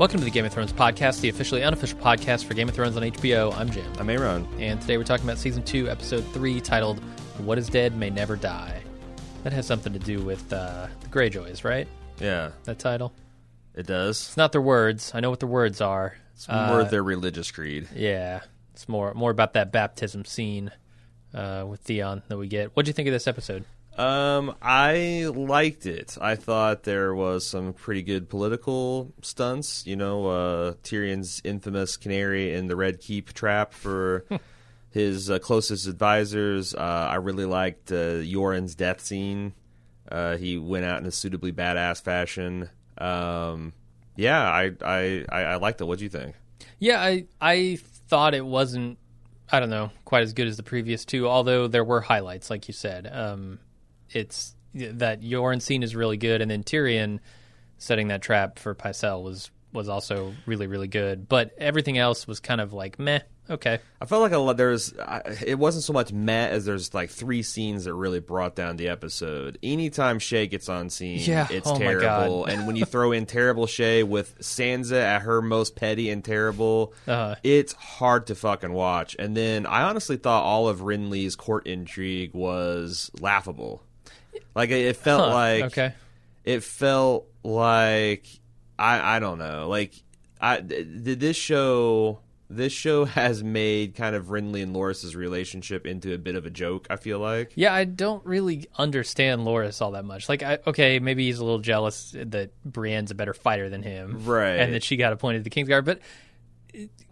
Welcome to the Game of Thrones podcast, the officially unofficial podcast for Game of Thrones on HBO. I'm Jim. I'm Aaron. And today we're talking about season two, episode three, titled What is Dead May Never Die. That has something to do with uh, the Greyjoys, right? Yeah, That title? it does. It's not their words. I know what their words are. It's more their religious creed. Yeah. It's more more about that baptism scene uh, with Theon that we get. What do you think of this episode? Um, I liked it. I thought there was some pretty good political stunts. You know, uh, Tyrion's infamous canary in the Red Keep trap for his uh, closest advisors. Uh, I really liked uh, Yoren's death scene. Uh, he went out in a suitably badass fashion. Um, yeah, I I I, I liked it. What do you think? Yeah, I I thought it wasn't I don't know quite as good as the previous two, although there were highlights, like you said. Um, it's that Yoren scene is really good, and then Tyrion setting that trap for Pycelle was was also really really good. But everything else was kind of like meh. Okay, I felt like a lot. There's, it wasn't so much meh as there's like three scenes that really brought down the episode. Anytime Shae gets on scene, Yeah, it's oh terrible. And when you throw in terrible Shae with Sansa at her most petty and terrible, Uh-huh. it's hard to fucking watch. And then I honestly thought all of Renly's court intrigue was laughable. Like it felt Huh, like okay, it felt like I I don't know like I did this show this show has made kind of Renly and Loras's relationship into a bit of a joke. I feel like yeah, I don't really understand Loras all that much. Like, I, okay, maybe he's a little jealous that Brienne's a better fighter than him, Right. And that she got appointed to Kingsguard, but.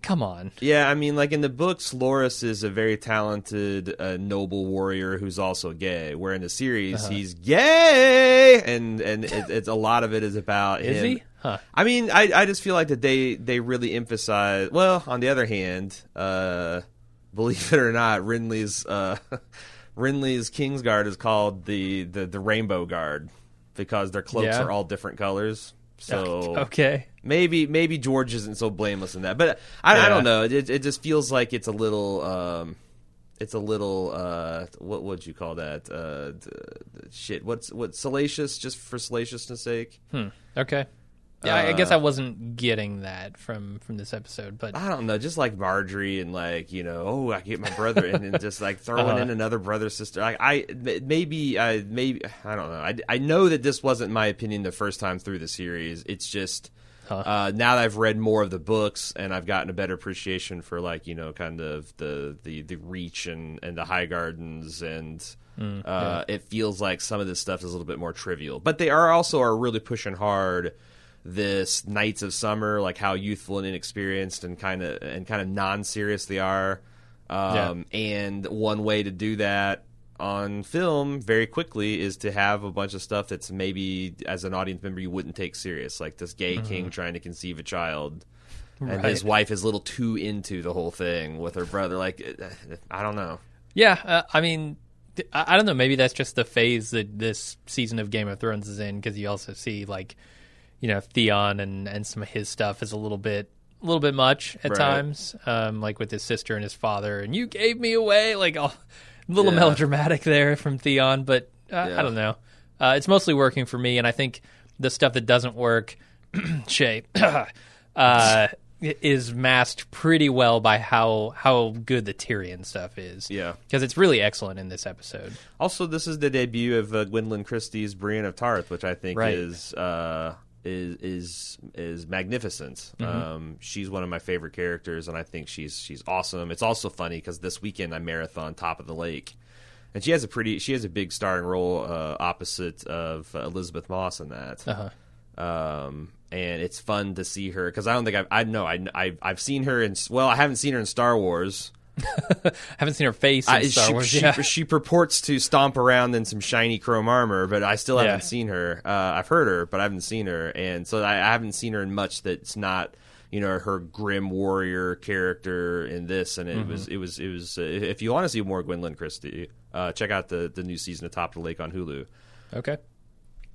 Come on, yeah, I mean like in the books, Loras is a very talented, uh, noble warrior who's also gay. Where in the series, Uh-huh. he's gay, and and it, it's a lot of it is about is him. he? Huh? I mean, I, I just feel like that they they really emphasize. Well, on the other hand, uh, believe it or not, Renly's uh, Renly's Kingsguard is called the, the the Rainbow Guard because their cloaks Yeah. are all different colors. So okay. Maybe maybe George isn't so blameless in that, but I, Yeah. I don't know. It it just feels like it's a little. Um, it's a little uh, what would you call that? Uh, shit. What's what salacious just for salaciousness sake? Hmm. Okay. Yeah, I I guess I Uh, wasn't getting that from from this episode, but I don't know, just like Margaery and like you know, oh, I get my brother, and then just like throwing Uh-huh. in another brother sister. Like I maybe I maybe I don't know. I, I know that this wasn't my opinion the first time through the series. It's just Huh. uh, now that I've read more of the books and I've gotten a better appreciation for like you know kind of the the the reach and and the high gardens and. Mm, uh, It feels like some of this stuff is a little bit more trivial, but they are also are really pushing hard this Knights of Summer, like how youthful and inexperienced and kind of and kind of non-serious they are. Um, And one way to do that on film very quickly is to have a bunch of stuff that's maybe as an audience member you wouldn't take serious, like this gay king trying to conceive a child. And Mm-hmm. His wife is a little too into the whole thing with her brother. Like, uh, I don't know. yeah, uh, I mean, I, don't know. Maybe that's just the phase that this season of Game of Thrones is in, because you also see like, you know, Theon and and some of his stuff is a little bit. A little bit much at Right. times, um, like with his sister and his father, and you gave me away, like oh, a little Yeah. melodramatic there from Theon. But uh, Yeah. I don't know. Uh, it's mostly working for me, and I think the stuff that doesn't work, Shae, uh, is masked pretty well by how how good the Tyrion stuff is. Yeah. because it's really excellent in this episode. Also, this is the debut of uh, Gwendoline Christie's Brienne of Tarth, which I think Right. is uh, is is is magnificent. Mm-hmm. Um, she's one of my favorite characters, and I think she's she's awesome. It's also funny because this weekend I marathon Top of the Lake, and she has a pretty she has a big starring role uh, opposite of uh, Elisabeth Moss in that. Uh-huh. Um, and it's fun to see her because I don't think I've I know I I've, I've seen her in well I haven't seen her in Star Wars. I haven't seen her face I, she, Wars. she, yeah. she purports to stomp around in some shiny chrome armor, but I still haven't Yeah. seen her. Uh, I've heard her, but I haven't seen her, and so I, I haven't seen her in much that's not, you know, her grim warrior character in this. And it Mm-hmm. was, it was, it was. Uh, if you want to see more Gwendoline Christie, uh, check out the the new season of Top of the Lake on Hulu. okay.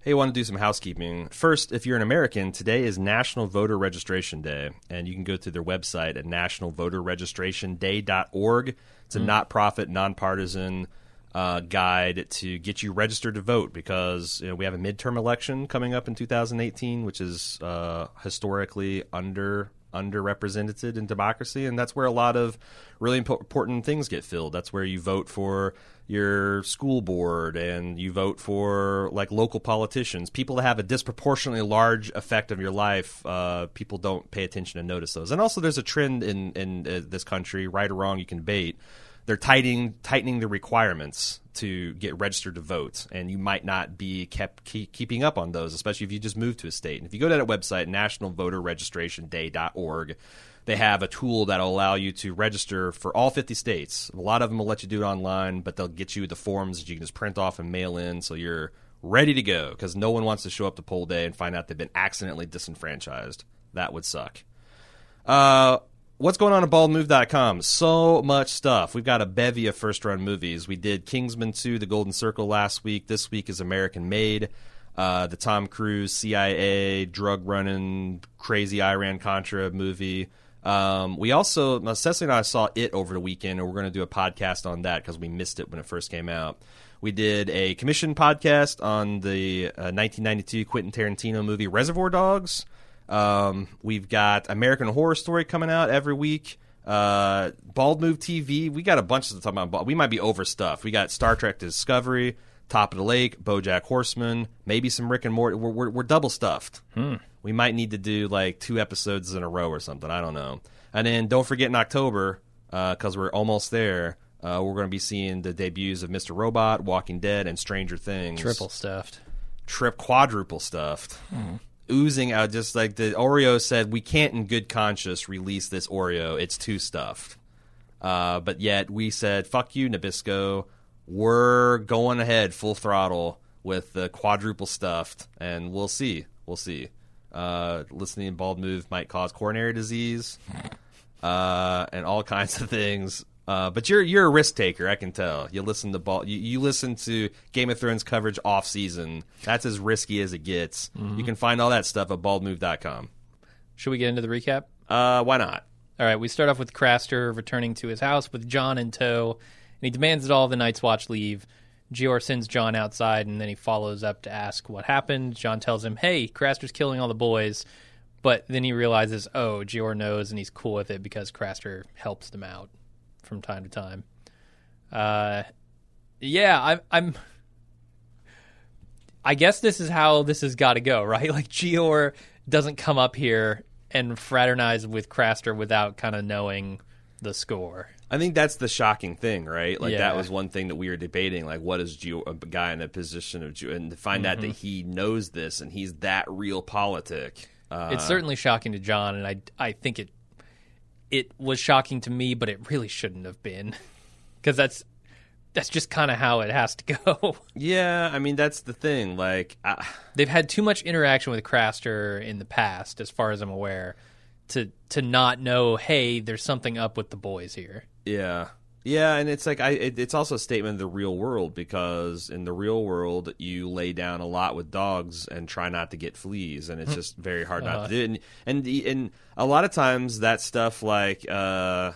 Hey, want to do some housekeeping. First, if you're an American, today is National Voter Registration Day, and you can go to their website at nationalvoterregistrationday.org. It's a not-profit, nonpartisan uh, guide to get you registered to vote because you know, we have a midterm election coming up in 2018, which is uh, historically under underrepresented in democracy, and that's where a lot of really impo- important things get filled. That's where you vote for your school board and you vote for like local politicians, people that have a disproportionately large effect of your life. Uh, people don't pay attention and notice those. And also, there's a trend in in uh, this country, right or wrong, you can debate. They're tightening tightening the requirements to get registered to vote, and you might not be kept keep, keeping up on those, especially if you just moved to a state. And if you go to that website, nationalvoterregistrationday.org, they have a tool that'll allow you to register for all 50 states. A lot of them will let you do it online, but they'll get you the forms that you can just print off and mail in, so you're ready to go. Because no one wants to show up to poll day and find out they've been accidentally disenfranchised. That would suck. Uh, what's going on at baldmove.com? So much stuff. We've got a bevy of first run movies. We did Kingsman 2, The Golden Circle last week. This week is American Made. Uh, the Tom Cruise CIA drug running crazy Iran Contra movie. Um, we also, Cecily and I saw it over the weekend, and we're going to do a podcast on that because we missed it when it first came out. We did a commission podcast on the uh, 1992 Quentin Tarantino movie Reservoir Dogs. Um, we've got American Horror Story coming out every week. Uh, Bald Move TV. We got a bunch of stuff about. We might be over stuff. We got Star Trek Discovery, Top of the Lake, BoJack Horseman, maybe some Rick and Morty. We're, we're, we're double stuffed. Hmm. We might need to do like two episodes in a row or something. I don't know. And then don't forget in October, because uh, we're almost there. Uh, we're going to be seeing the debuts of Mr. Robot, Walking Dead, and Stranger Things. Triple stuffed. Trip quadruple stuffed. Oozing out, just like the Oreo said, we can't in good conscience release this Oreo. It's too stuffed. Uh, but yet we said, fuck you, Nabisco. We're going ahead full throttle with the quadruple stuffed, and we'll see. We'll see. Uh, listening to bald move might cause coronary disease, uh, and all kinds of things. Uh, but you're you're a risk taker, I can tell. You listen to ball, you, you listen to Game of Thrones coverage off season. That's as risky as it gets. You can find all that stuff at baldmove.com. Should we get into the recap? Uh, why not? All right, we start off with Craster returning to his house with Jon in tow, and he demands that all the Night's Watch leave. Jeor sends Jon outside, and then he follows up to ask what happened. Jon tells him, "Hey, Craster's killing all the boys," but then he realizes, oh, Jeor knows, and he's cool with it because Craster helps them out from time to time. Uh, yeah, I'm. I'm I guess this is how this has got to go, right? Like Jeor doesn't come up here and fraternize with Craster without kind of knowing the score. I think that's the shocking thing, right? Like Yeah. that was one thing that we were debating. Like, what is Jeor, a guy in a position of Jeor, and to find out that he knows this and he's that realpolitik. Uh, It's certainly shocking to Jon, and I I think it it was shocking to me, but it really shouldn't have been because that's that's just kind of how it has to go. yeah, I mean that's the thing. Like, I, They've had too much interaction with Craster in the past, as far as I'm aware, to to not know. Hey, there's something up with the boys here. Yeah. Yeah, and it's like I it, it's also a statement of the real world because in the real world you lay down a lot with dogs and try not to get fleas and it's just very hard not to do it. And and, the, and a lot of times that stuff like uh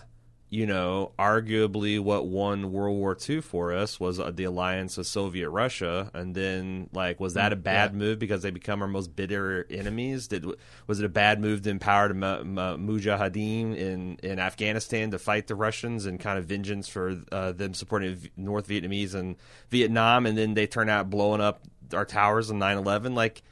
you know, arguably what won World War II for us was uh, the alliance with Soviet Russia, and then like, was that a bad move because they become our most bitter enemies? Did was it a bad move to empower the mu- mu- Mujahideen in in Afghanistan to fight the Russians and kind of vengeance for uh, them supporting North Vietnamese and Vietnam, and then they turn out blowing up our towers on 9-11? Like,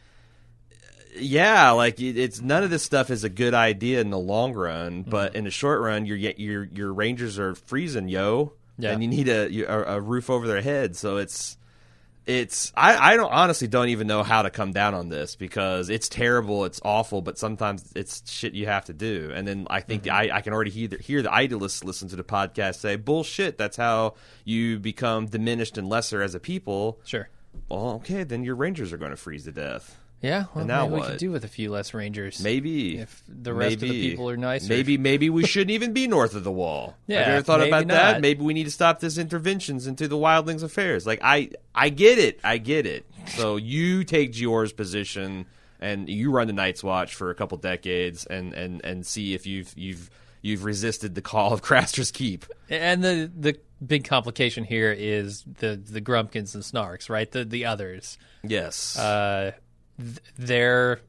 yeah, like it's none of this stuff is a good idea in the long run, mm-hmm. but in the short run, your your your Rangers are freezing, yo, Yeah. and you need a, a roof over their head. So it's it's I I don't honestly don't even know how to come down on this because it's terrible, it's awful, but sometimes it's shit you have to do. And then I think the, I I can already hear the, hear the idealists listen to the podcast say bullshit. That's how you become diminished and lesser as a people. Sure. Well, okay, then your Rangers are going to freeze to death. Yeah. Well, And now maybe we could do with a few less Rangers. Maybe If the rest of the people are nicer. Maybe maybe we shouldn't even be north of the wall. Yeah, Have you ever thought maybe about that? Maybe we need to stop this interventions into the wildlings affairs. Like I I get it. I get it. So you take Jeor's position and you run the Night's Watch for a couple decades and and and see if you've you've you've resisted the call of Craster's Keep. And the the big complication here is the the Grumpkins and Snarks, right? The the others. Yes. Uh, th- they're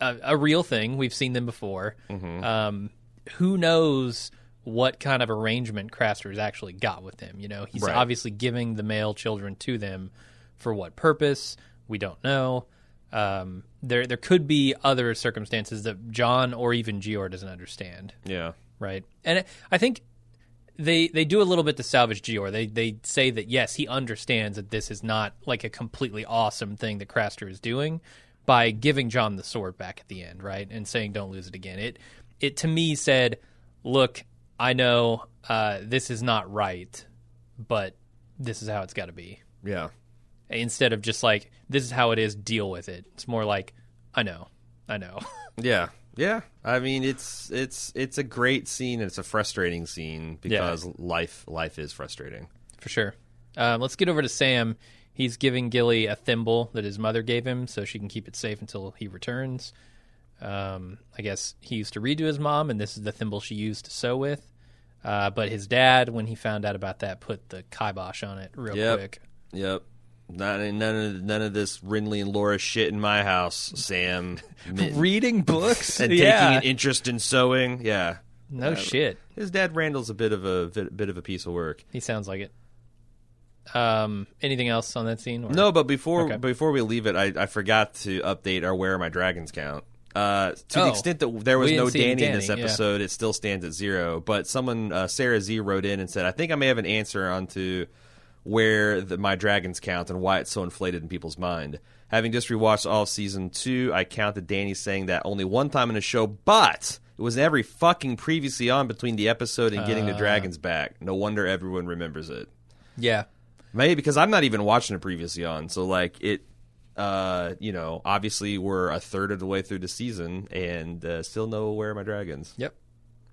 a, a real thing. We've seen them before. Mm-hmm. Um, who knows what kind of arrangement Craster's actually got with them? You know, he's Right. obviously giving the male children to them for what purpose? We don't know. Um, there there could be other circumstances that Jon or even Jeor doesn't understand yeah. right? And I think they they do a little bit to salvage Jeor. They they say that yes, he understands that this is not like a completely awesome thing that Craster is doing by giving Jon the sword back at the end, right? And saying don't lose it again. It it to me said, look, I know uh, this is not right, but this is how it's got to be. Yeah. Instead of just like this is how it is, deal with it. It's more like I know, I know. Yeah. Yeah. I mean, it's it's it's a great scene. and It's a frustrating scene because life life is frustrating. For sure. Um, let's get over to Sam. He's giving Gilly a thimble that his mother gave him so she can keep it safe until he returns. Um, I guess he used to read to his mom, and this is the thimble she used to sew with. Uh, but his dad, when he found out about that, put the kibosh on it real Yep. quick. Yep. Not, none of none of this Renly and Laura shit in my house, Sam. Reading books? and yeah. taking an interest in sewing. Yeah. no shit. His dad Randyll's a bit of a bit, bit of a piece of work. He sounds like it. Um, anything else on that scene? or- No, but before Okay. before we leave it, I, I forgot to update our Where Are My Dragons count. Uh, to Oh. the extent that there was no didn't Dany, in this Dany, yeah. episode, it still stands at zero. But someone, uh, Sarah Z, wrote in and said, "I think I may have an answer onto where the, my dragons count and why it's so inflated in people's mind." Having just rewatched all of season two, I counted Dany saying that only one time in a show, but it was every fucking previously on between the episode and getting the dragons back. No wonder everyone remembers it. Yeah. Maybe because I'm not even watching it previously on, so like it, uh, you know, obviously we're a third of the way through the season and uh, still know where my dragons. Yep.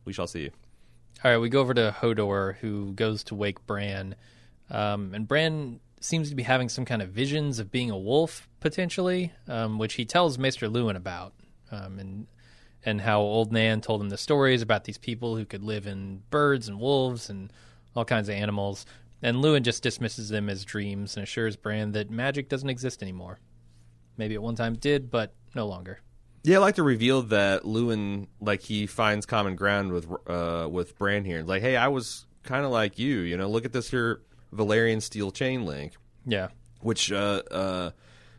We shall see. All right, we go over to Hodor, who goes to wake Bran, um, and Bran seems to be having some kind of visions of being a wolf potentially, um, which he tells Maester Luwin about, um, and and how Old Nan told him the stories about these people who could live in birds and wolves and all kinds of animals. And Luwin just dismisses them as dreams and assures Bran that magic doesn't exist anymore. Maybe at one time did, but no longer. Yeah, I like to reveal that Luwin, like he finds common ground with uh, with Bran here. Like, hey, I was kind of like you. You know, look at this here Valyrian steel chain link. Yeah. which uh, uh,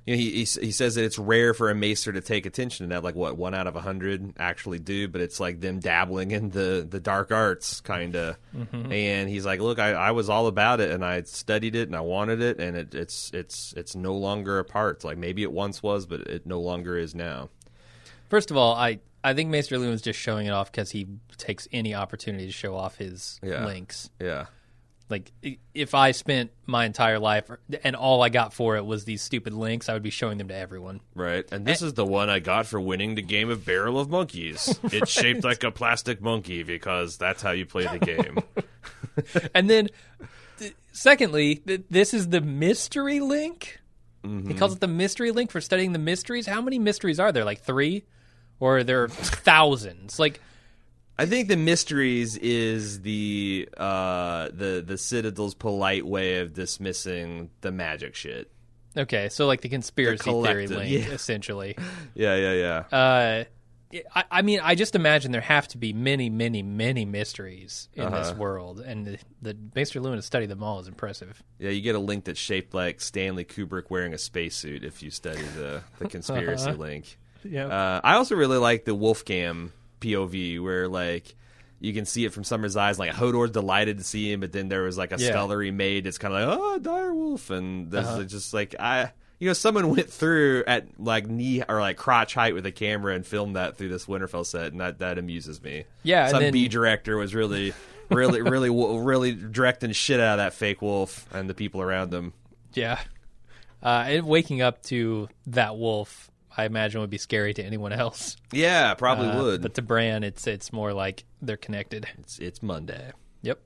you know, he, he he says that it's rare for a maester to take attention to that. Like what one out of a hundred actually do, but it's like them dabbling in the the dark arts, kind of. And he's like, look, I, I was all about it, and I studied it, and I wanted it, and it, it's it's it's no longer a part. Like maybe it once was, but it no longer is now. First of all, I, I think Maester Luwin's just showing it off because he takes any opportunity to show off his Yeah. links. Yeah. Like, if I spent my entire life and all I got for it was these stupid links, I would be showing them to everyone. Right, and this is the one I got for winning the game of Barrel of Monkeys. It's shaped like a plastic monkey because that's how you play the game. And then, th- secondly, th- this is the mystery link. He mm-hmm. calls it the mystery link for studying the mysteries. How many mysteries are there? Like three? Or there are there thousands? Like, I think the mysteries is the uh, the the Citadel's polite way of dismissing the magic shit. okay, so like the conspiracy theory link, yeah. essentially. Yeah, yeah, yeah. Uh, I, I mean, I just imagine there have to be many, many, many mysteries in this world, and the, the Maester Luwin to study them all is impressive. yeah, you get a link that's shaped like Stanley Kubrick wearing a spacesuit if you study the the conspiracy link. Yeah, Uh, I also really like the Wolfgam POV where like you can see it from Summer's eyes. Like Hodor's delighted to see him, but then there was like a Yeah. scullery maid. It's kind of like oh, dire wolf, and this Uh-huh. just like I. You know, someone went through at like knee or like crotch height with a camera and filmed that through this Winterfell set, and that that amuses me. Yeah, some then- B director was really, really, really, really directing shit out of that fake wolf and the people around him. yeah. Uh, and waking up to that wolf, I imagine would be scary to anyone else. Yeah, probably Uh, would. but to Bran, it's it's more like they're connected. it's it's Monday. Yep.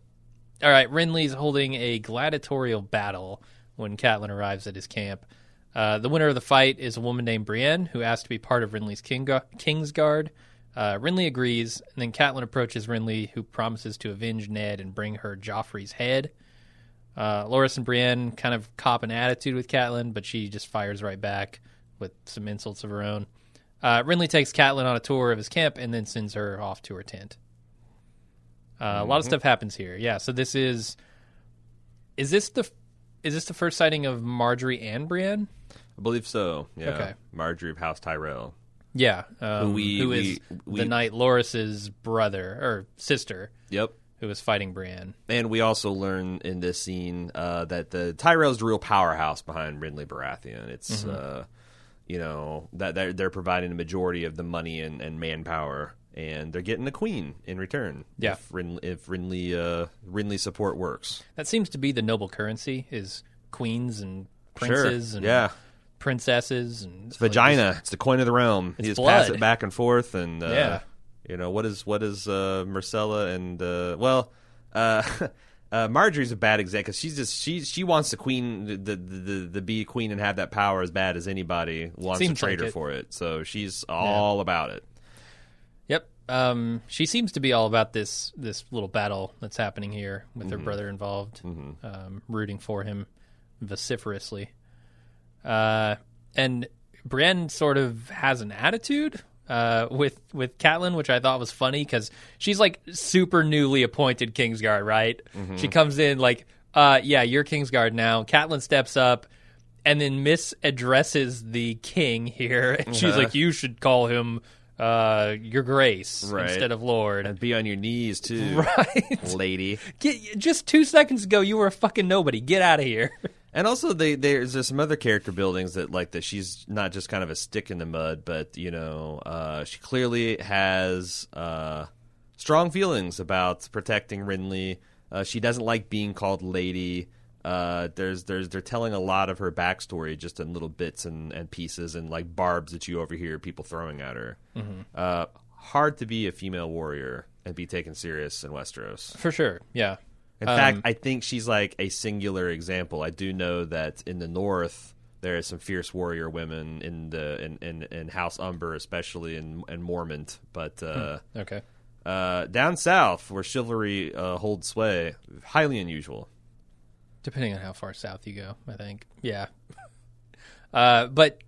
All right, Renly's holding a gladiatorial battle when Catelyn arrives at his camp. Uh, the winner of the fight is a woman named Brienne, who asked to be part of Renly's King Kingsguard. Uh, Renly agrees, and then Catelyn approaches Renly, who promises to avenge Ned and bring her Joffrey's head. Uh, Loras and Brienne kind of cop an attitude with Catelyn, but she just fires right back with some insults of her own. Uh, Renly takes Catelyn on a tour of his camp and then sends her off to her tent. Uh, A lot of stuff happens here. Yeah, so this is is this the is this the first sighting of Margaery and Brienne? I believe so. Yeah. Okay. Margaery of House Tyrell. Yeah, um, we- who is we- we- the knight Loras's brother or sister, Yep. who was fighting Brienne. And we also learn in this scene uh, that the Tyrell's the real powerhouse behind Renly Baratheon. It's Mm-hmm. uh, you know that they're, they're providing the majority of the money and, and manpower, and they're getting the queen in return. Yeah. if Rin, if Renly uh, Renly support works. That seems to be the noble currency: is queens and Sure. princes and yeah, princesses and it's vagina. It's the coin of the realm. It's you just pass it back and forth, and uh, Yeah. you know what is what is uh, Myrcella and uh, well. Uh, Uh, Margaery's a bad example because she's just she she wants the queen the, the the the be a queen and have that power as bad as anybody wants Seems to trade like her it. for it. So she's all about it. Yep. Um, she seems to be all about this this little battle that's happening here with Mm-hmm. her brother involved, um, rooting for him vociferously. Uh, and Brienne sort of has an attitude uh, with with Catelyn, which I thought was funny because she's like super newly appointed Kingsguard, right? Mm-hmm. She comes in like, uh, "Yeah, you're Kingsguard now." Catelyn steps up. And then misaddresses the king here, and she's Uh-huh. like, "You should call him uh, Your Grace Right. instead of Lord." And be on your knees too, Right. lady. Get, just two seconds ago, you were a fucking nobody. Get out of here. And also, they, there's there's some other character buildings that like that she's not just kind of a stick in the mud, but you know, uh, she clearly has uh, strong feelings about protecting Renly. Uh, she doesn't like being called lady. Uh, there's there's they're telling a lot of her backstory just in little bits and, and pieces and like barbs that you overhear people throwing at her. Uh, hard to be a female warrior and be taken serious in Westeros. For sure. Yeah. In fact, I think she's like a singular example. I do know that in the North there are some fierce warrior women in the in, in, in House Umber, especially in in Mormont, but uh, Okay. uh, down south where chivalry uh, holds sway, highly unusual. Depending on how far south you go, I think. Yeah. Uh, but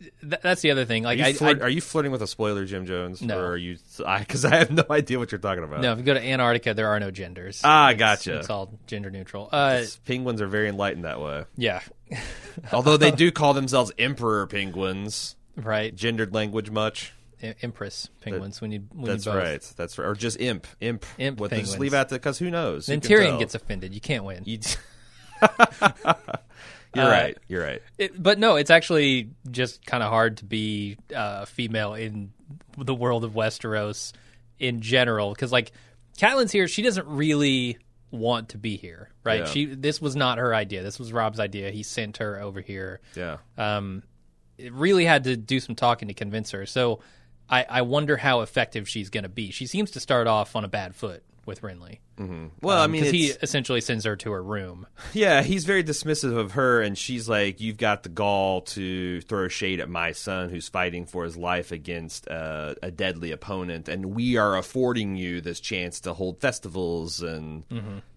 th- that's the other thing. Are Like, you, I, flirt- I are you flirting with a spoiler, Jim Jones? No. or are you? Because I, have no idea what you're talking about. no, if you go to Antarctica, there are no genders. Ah, It's- gotcha. It's all gender neutral. Uh, Penguins are very enlightened that way. yeah. Although they do call themselves emperor penguins. right. Gendered language much? I- Empress penguins. we need. We That's right. That's right. Or just imp, imp, Imp With just penguins. leave out the because who knows? Then Tyrion gets offended. You can't win. You- You're Uh, right. You're right. It, but no, it's actually just kind of hard to be uh, female in the world of Westeros in general because like Catelyn's here, she doesn't really want to be here, right? Yeah. She this was not her idea. This was Robb's idea. He sent her over here. Yeah. Um, it really had to do some talking to convince her. So I, I wonder how effective she's going to be. She seems to start off on a bad foot with Renly. Well, I mean, he essentially sends her to her room. yeah, he's very dismissive of her, and she's like, "You've got the gall to throw shade at my son, who's fighting for his life against uh, a deadly opponent, and we are affording you this chance to hold festivals, and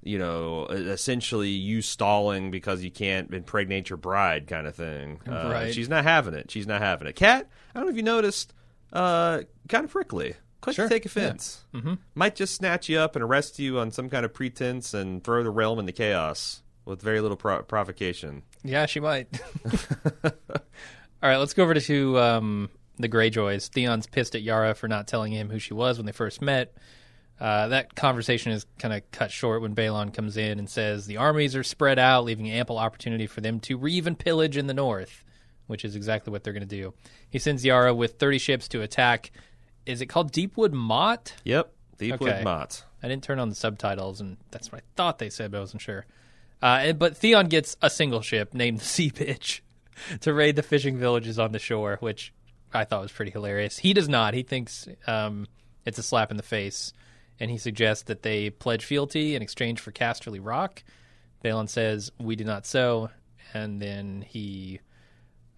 you know, essentially you stalling because you can't impregnate your bride, kind of thing." Uh, Right. She's not having it. She's not having it. Cat, I don't know if you noticed, uh, kind of prickly. Quick Sure, to take yeah. offense. Mm-hmm. Might just snatch you up and arrest you on some kind of pretense and throw the realm into chaos with very little pro- provocation. Yeah, she might. All right, let's go over to um, the Greyjoys. Theon's pissed at Yara for not telling him who she was when they first met. Uh, that conversation is kind of cut short when Balon comes in and says the armies are spread out, leaving ample opportunity for them to reeve and pillage in the north, which is exactly what they're going to do. He sends Yara with 30 ships to attack. Is it called Deepwood Motte? Yep, Deepwood Okay. Motte. I didn't turn on the subtitles, and that's what I thought they said, but I wasn't sure. Uh, but Theon gets a single ship named the Sea Bitch to raid the fishing villages on the shore, which I thought was pretty hilarious. He does not. He thinks um, it's a slap in the face, and he suggests that they pledge fealty in exchange for Casterly Rock. Balon says, "We do not so," and then he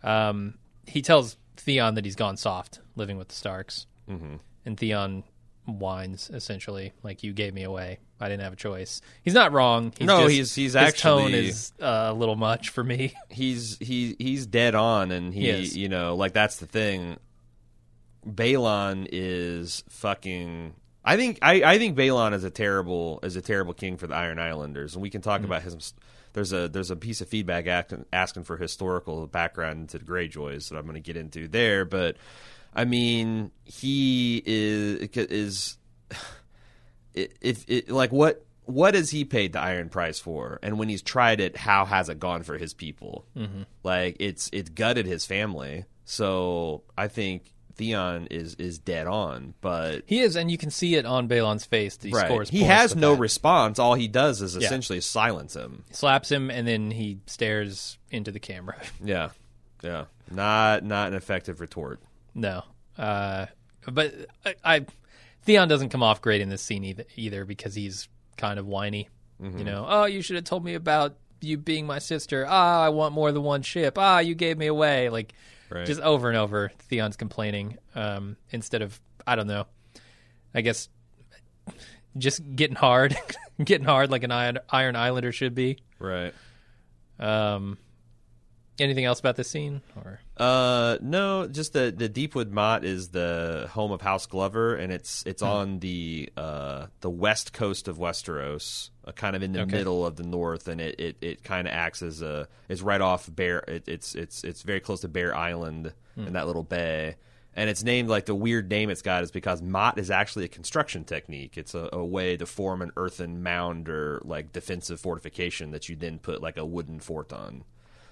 um, he tells Theon that he's gone soft, living with the Starks, mm-hmm. and Theon whines essentially, like you gave me away. I didn't have a choice. He's not wrong. He's No, just- he's- he's his actually- tone is uh, a little much for me. he's he he's dead on and he, He you know like that's the thing Balon is fucking I think I, I think Balon is a terrible is a terrible king for the Iron Islanders and we can talk about his there's a there's a piece of feedback asking, asking for historical background to the Greyjoys that I'm going to get into there but I mean he is is if it like what what has he paid the iron price for and when he's tried it how has it gone for his people mm-hmm. like it's it's gutted his family so i think theon is is dead on but He is, and you can see it on Balon's face. That he scores. he has no that. response all he does is essentially silence him slaps him, and then he stares into the camera. yeah yeah not not an effective retort no, uh, but I, I Theon doesn't come off great in this scene either, either because he's kind of whiny. Mm-hmm. You know, oh, you should have told me about you being my sister. Ah, I want more than one ship. Ah, you gave me away. Like Right. just over and over, Theon's complaining um, instead of I don't know. I guess just getting hard, getting hard like an Iron, Iron Islander should be. right Um, anything else about this scene? Or Uh, no, just the the Deepwood Motte is the home of House Glover, and it's it's Hmm. on the uh the west coast of Westeros, uh, kind of in the Okay. middle of the north, and it it, it kind of acts as a is right off Bear. It, it's it's it's very close to Bear Island Hmm. in that little bay. And it's named like the weird name it's got is because motte is actually a construction technique. It's a, a way to form an earthen mound or like defensive fortification that you then put like a wooden fort on.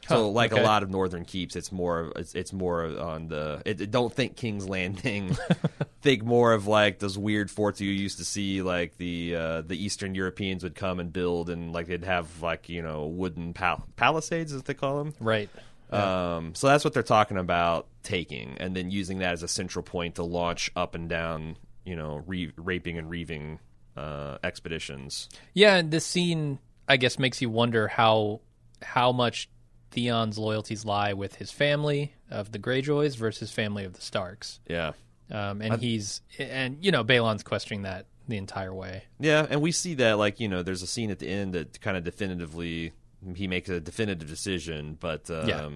So, like okay. a lot of northern keeps, it's more it's, it's more on the. It, it- don't think King's Landing. think more of like those weird forts you used to see, like the uh, the Eastern Europeans would come and build, and like they'd have like you know wooden pal- palisades, as they call them. right? Um, so that's what they're talking about taking, and then using that as a central point to launch up and down, you know, re- raping and reaving uh, expeditions. Yeah, and this scene, I guess, makes you wonder how how much Theon's loyalties lie with his family of the Greyjoys versus family of the Starks. Yeah. Um, and he's and you know Balon's questioning that the entire way. Yeah, and we see that like you know, there's a scene at the end that kind of definitively he makes a definitive decision, but um, Yeah.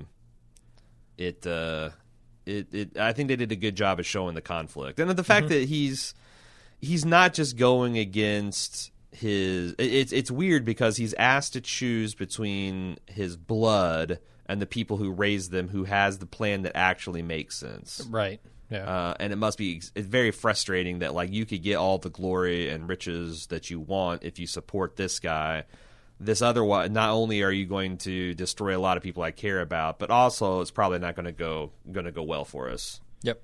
it uh, it it I think they did a good job of showing the conflict and the fact that he's he's not just going against his it's it's weird because he's asked to choose between his blood and the people who raised them who has the plan that actually makes sense. Right. Yeah. Uh, and it must be it's very frustrating that like you could get all the glory and riches that you want if you support this guy. This other one, not only are you going to destroy a lot of people I care about, but also it's probably not going to go going to go well for us. Yep.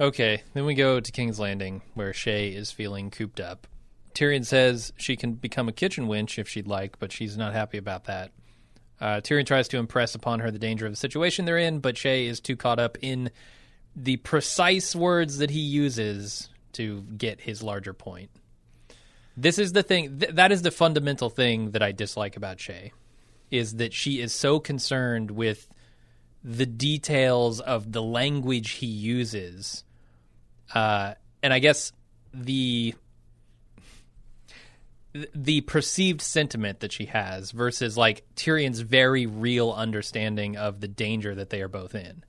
Okay, then we go to King's Landing, where Shae is feeling cooped up. Tyrion says she can become a kitchen wench if she'd like, but she's not happy about that. Uh, Tyrion tries to impress upon her the danger of the situation they're in, but Shae is too caught up in the precise words that he uses to get his larger point. This is the thing. Th- that is the fundamental thing that I dislike about Shae, is that she is so concerned with the details of the language he uses, uh, and I guess the the perceived sentiment that she has versus like Tyrion's very real understanding of the danger that they are both in.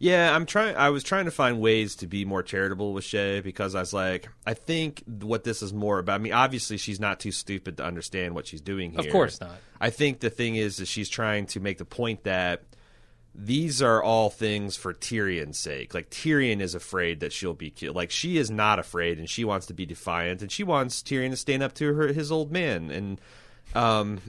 Yeah, I'm trying. I was trying to find ways to be more charitable with Shae because I was like, I think what this is more about. I mean, obviously, she's not too stupid to understand what she's doing here. Of course not. I think the thing is that she's trying to make the point that these are all things for Tyrion's sake. Like Tyrion is afraid that she'll be killed. Like she is not afraid, and she wants to be defiant, and she wants Tyrion to stand up to her his old man, and um.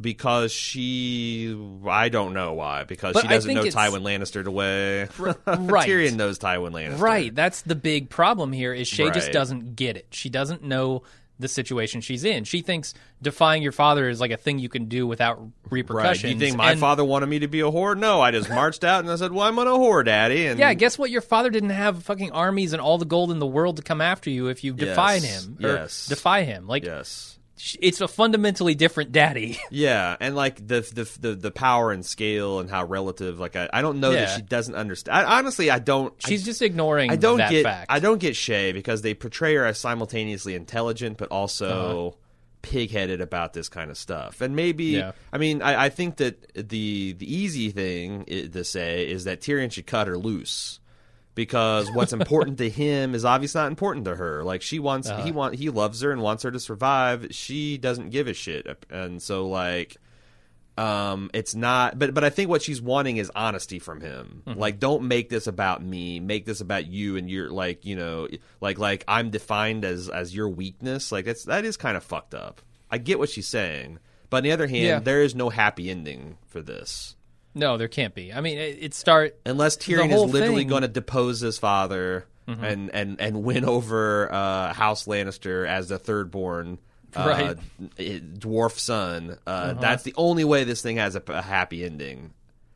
Because she, I don't know why. Because But she doesn't know Tywin Lannister the way right. Tyrion knows Tywin Lannister. Right. That's the big problem here is Shae just doesn't get it. She doesn't know the situation she's in. She thinks defying your father is like a thing you can do without Right. repercussions. You think my And- father wanted me to be a whore? No, I just marched out and I said, "Well, I'm on a whore, daddy." And Yeah, guess what? Your father didn't have fucking armies and all the gold in the world to come after you if you defied Yes. him or Yes. defy him. Like yes, it's a fundamentally different daddy. Yeah, and like the the the, the power and scale and how relative. Like I, I don't know that she doesn't understand. I, honestly, I don't. I- She's just ignoring I don't that get fact. I don't get Shae because they portray her as simultaneously intelligent but also Uh-huh. pig-headed about this kind of stuff. And maybe Yeah. I mean I, I think that the the easy thing to say is that Tyrion should cut her loose. Because what's important to him is obviously not important to her. Like she wants, Uh-huh. he want, he loves her and wants her to survive. She doesn't give a shit, and so like, um it's not but but i think what she's wanting is honesty from him Mm-hmm. like don't make this about me make this about you and you're like you know like like i'm defined as as your weakness like that's that is kind of fucked up i get what she's saying but on the other hand Yeah. there is no happy ending for this No, there can't be. I mean, it, it start. unless Tyrion is literally thing- going to depose his father Mm-hmm. and and and win over uh, House Lannister as the third born. Uh, Right. dwarf son. Uh, Uh-huh. That's the only way this thing has a, a happy ending.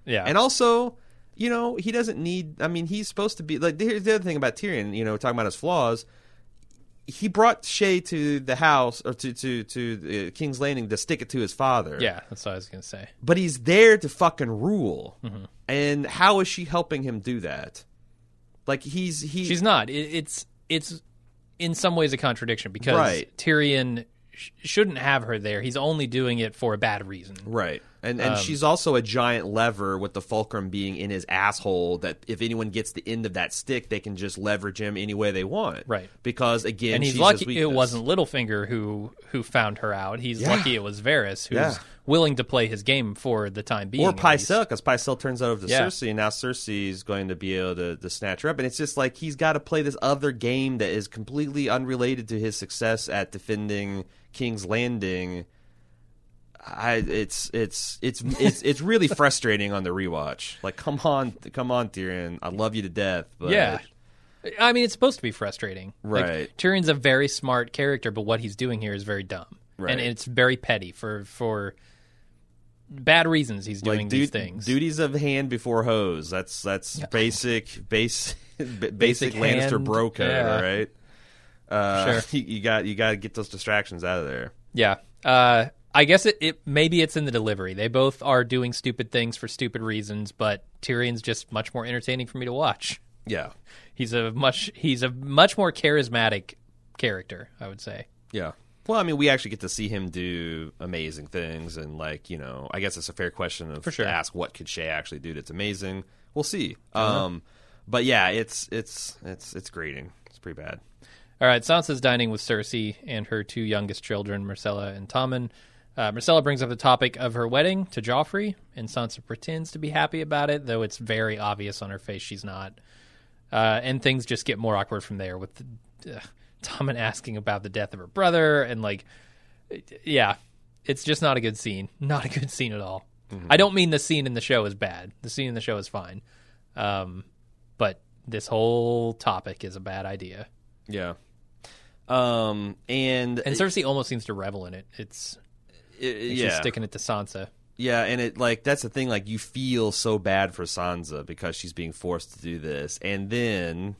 Yeah, And also, you know, he doesn't need. I mean, he's supposed to be like. Here's the other thing about Tyrion. You know, talking about his flaws. He brought Shae to the house or to to to uh, King's Landing to stick it to his father. yeah, that's what I was gonna say. But he's there to fucking rule. Mm-hmm. And how is she helping him do that? Like he's he. She's not. It, it's it's in some ways a contradiction because Right. Tyrion sh- shouldn't have her there. He's only doing it for a bad reason. Right. And Um, and she's also a giant lever with the fulcrum being in his asshole that if anyone gets the end of that stick, they can just leverage him any way they want. Right. Because again, and he's lucky it wasn't Littlefinger who who found her out. He's Yeah. lucky it was Varys who's Yeah. willing to play his game for the time being. or. Pycelle, because Pycelle turns over to Yeah. Cersei, and now Cersei is going to be able to, to snatch her up. And it's just like he's got to play this other game that is completely unrelated to his success at defending King's Landing. I, it's it's it's it's it's really frustrating on the rewatch. Like, come on, come on, Tyrion, I love you to death, but Yeah. I mean, it's supposed to be frustrating. Like, Right. Tyrion's a very smart character, but what he's doing here is very dumb. Right. And it's very petty for for bad reasons he's doing like these things. duties of hand before hose. That's that's basic base basic, Basic Lannister hand, bro code, yeah. right? Uh, Sure. You, you got you got to get those distractions out of there. Yeah. Uh, I guess it, it maybe it's in the delivery. They both are doing stupid things for stupid reasons, but Tyrion's just much more entertaining for me to watch. Yeah, He's a much he's a much more charismatic character, I would say. yeah. Well, I mean, we actually get to see him do amazing things, and like you know, I guess it's a fair question of For sure. to ask what could Shae actually do that's amazing. We'll see. Uh-huh. Um, but yeah, it's it's it's it's grating. It's pretty bad. All right, Sansa's dining with Cersei and her two youngest children, Myrcella and Tommen. Uh, Myrcella brings up the topic of her wedding to Joffrey, and Sansa pretends to be happy about it, though it's very obvious on her face she's not. Uh, and things just get more awkward from there with uh, Tommen asking about the death of her brother, and like, yeah, it's just not a good scene. Not a good scene at all. I don't mean the scene in the show is bad. The scene in the show is fine, um, but this whole topic is a bad idea. Yeah. Um, and, And Cersei almost seems to revel in it. It's it- she's yeah, sticking it to Sansa. Yeah, and it like that's the thing. Like you feel so bad for Sansa because she's being forced to do this, and then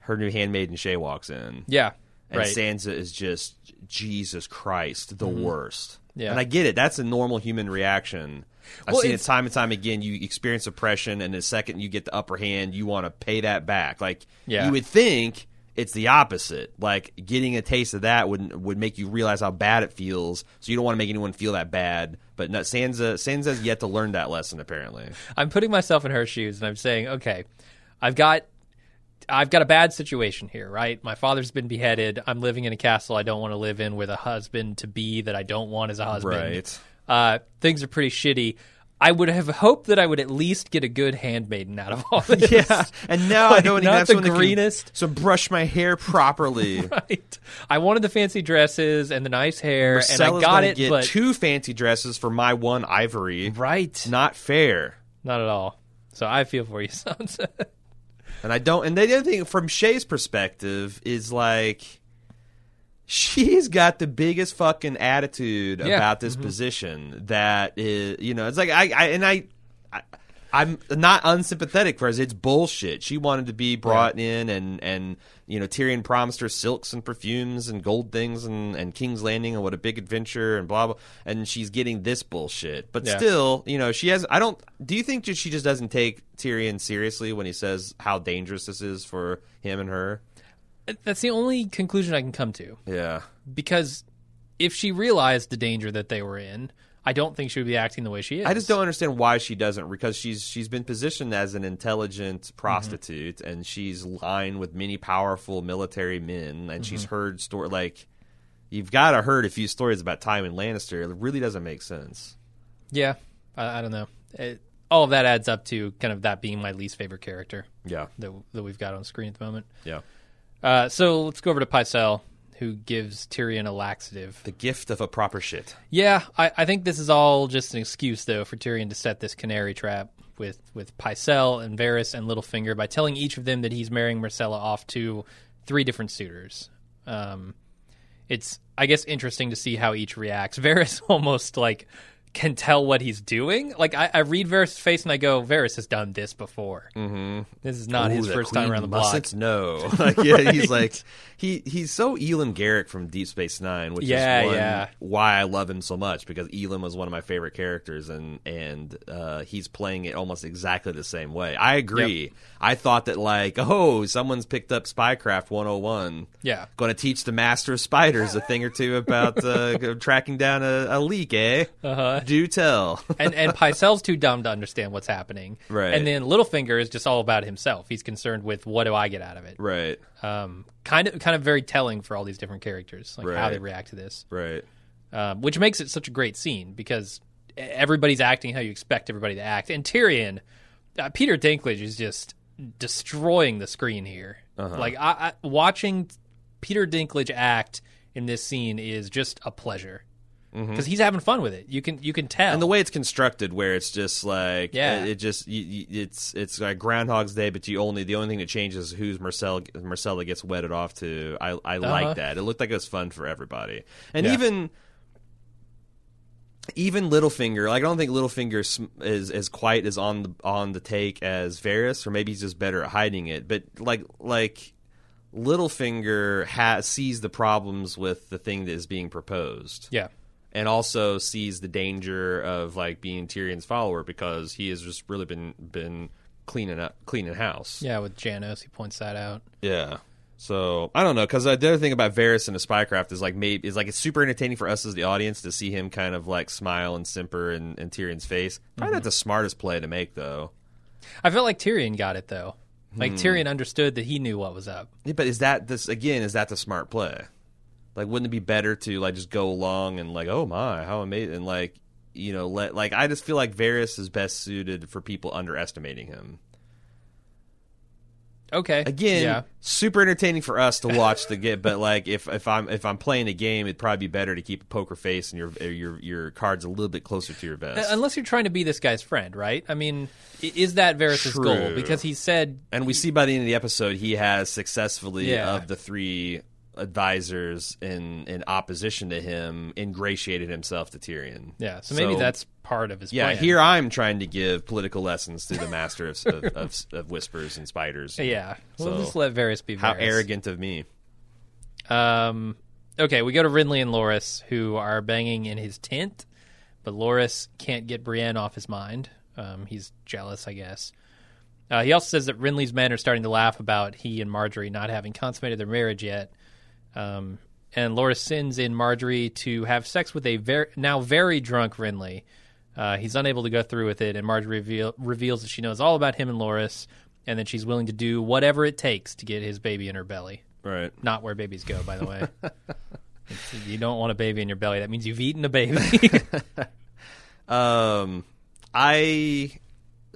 her new handmaiden Shae walks in, Yeah, and right. Mm-hmm. Sansa is just Jesus Christ, the worst. Yeah. and I get it. That's a normal human reaction. I've Well, seen it time and time again. You experience oppression, and the second you get the upper hand, you want to pay that back. Like Yeah. you would think it's the opposite. Like getting a taste of that would would make you realize how bad it feels. So you don't want to make anyone feel that bad. But no, Sansa Sansa's yet to learn that lesson. Apparently, I'm putting myself in her shoes, and I'm saying, okay, I've got. I've got a bad situation here, right? My father's been beheaded. I'm living in a castle I don't want to live in with a husband to be that I don't want as a husband. Right. Uh, things are pretty shitty. I would have hoped that I would at least get a good handmaiden out of all this. yeah. And now I Like, don't even not have the that can- greenest. so brush my hair properly. right. I wanted the fancy dresses and the nice hair, and I got it, Get but two fancy dresses for my one ivory. right, Not fair. not at all. So I feel for you, Sansa. And I don't. And the other thing, from Shae's perspective, is like she's got the biggest fucking attitude Yeah. about this mm-hmm. position. That is, you know, it's like I, I and I, I, I'm not unsympathetic for her. It's bullshit. She wanted to be brought in, and and you know Tyrion promised her silks and perfumes and gold things and and King's Landing and what a big adventure and blah blah. And she's getting this bullshit. But Yeah. still, you know, she has. I don't. Do you think that she just doesn't take Tyrion seriously when he says how dangerous this is for him and her? That's the only conclusion I can come to. Yeah. Because if she realized the danger that they were in, I don't think she would be acting the way she is. I just don't understand why she doesn't because she's she's been positioned as an intelligent mm-hmm. prostitute and she's lined with many powerful military men and she's mm-hmm. heard story like you've got to heard a few stories about Tywin Lannister. It really doesn't make sense. Yeah, I, I don't know. It, all of that adds up to kind of that being my least favorite character Yeah, that that we've got on screen at the moment. yeah. Uh, so let's go over to Pycelle, who gives Tyrion a laxative. The gift of a proper shit. Yeah, I, I think this is all just an excuse, though, for Tyrion to set this canary trap with with Pycelle and Varys and Littlefinger by telling each of them that he's marrying Myrcella off to three different suitors. Um, it's, I guess, interesting to see how each reacts. Varys almost like can tell what he's doing. Like I, I read Varys' face and I go, Varys has done this before. Mm-hmm. This is not his Ooh, the first time around the block. mustn't like, yeah, he's like he he's so Elim Garak from Deep Space Nine, which Yeah, is one, yeah. why I love him so much because Elim was one of my favorite characters, and and uh, he's playing it almost exactly the same way. I agree. I thought that like oh someone's picked up Spycraft 101. Yeah. Going to teach the master of spiders a thing or two about uh, tracking down a, a leak, eh? Uh-huh. Do tell. and and Pycelle's too dumb to understand what's happening. Right. And then Littlefinger is just all about himself. He's concerned with what do I get out of it. right, Um, kind of kind of very telling for all these different characters, like how they react to this. right. Um, which makes it such a great scene because everybody's acting how you expect everybody to act. And Tyrion, uh, Peter Dinklage is just destroying the screen here. Uh-huh. Like I, I, watching Peter Dinklage act in this scene is just a pleasure because he's having fun with it. You can you can tell. Mm-hmm. and the way it's constructed where it's just like Yeah. it, it just you, you, it's it's like groundhog's day but you only the only thing that changes is who's marcel myrcella gets wedded off to i i Uh-huh. like that it looked like it was fun for everybody and Yeah. even even Littlefinger, like I don't think Littlefinger is is quite as on the on the take as Varys, or maybe he's just better at hiding it. But like like Littlefinger has sees the problems with the thing that is being proposed yeah. And also sees the danger of like being Tyrion's follower because he has just really been been cleaning up cleaning house. Yeah, with Janos, he points that out. Yeah. So I don't know because the other thing about Varys and the Spycraft is like maybe is like it's super entertaining for us as the audience to see him kind of like smile and simper in, in Tyrion's face. Probably not the smartest play to make though. I felt like Tyrion got it though. Like Hmm. Tyrion understood that he knew what was up. Yeah, but is that this again? Is that the smart play? Like, wouldn't it be better to like just go along and like, oh my, how amazing, and like you know, let like I just feel like Varys is best suited for people underestimating him. Okay. Again, yeah. super entertaining for us to watch the get, but like if if I'm if I'm playing a game, it'd probably be better to keep a poker face and your your your cards a little bit closer to your vest. Unless you're trying to be this guy's friend, right? I mean, is that Varys' goal? Because he said, And we see by the end of the episode, he has successfully, Yeah. of the three advisors in in opposition to him, ingratiated himself to Tyrion. yeah. So maybe that's part of his yeah. plan. Here I'm trying to give political lessons to the master of, of, of, of whispers and spiders. Yeah. We'll So, just let Varys be Varys. How arrogant of me! Um, okay, we go to Renly and Loras, who are banging in his tent, but Loras can't get Brienne off his mind. Um, he's jealous, I guess. Uh, he also says that Renly's men are starting to laugh about he and Margaery not having consummated their marriage yet. Um, and Loras sends in Margaery to have sex with a ver- now very drunk Renly. Uh, he's unable to go through with it, and Margaery reveal- reveals that she knows all about him and Loras, and that she's willing to do whatever it takes to get his baby in her belly Right. not where babies go, by the way. You don't want a baby in your belly. That means you've eaten a baby. Um, I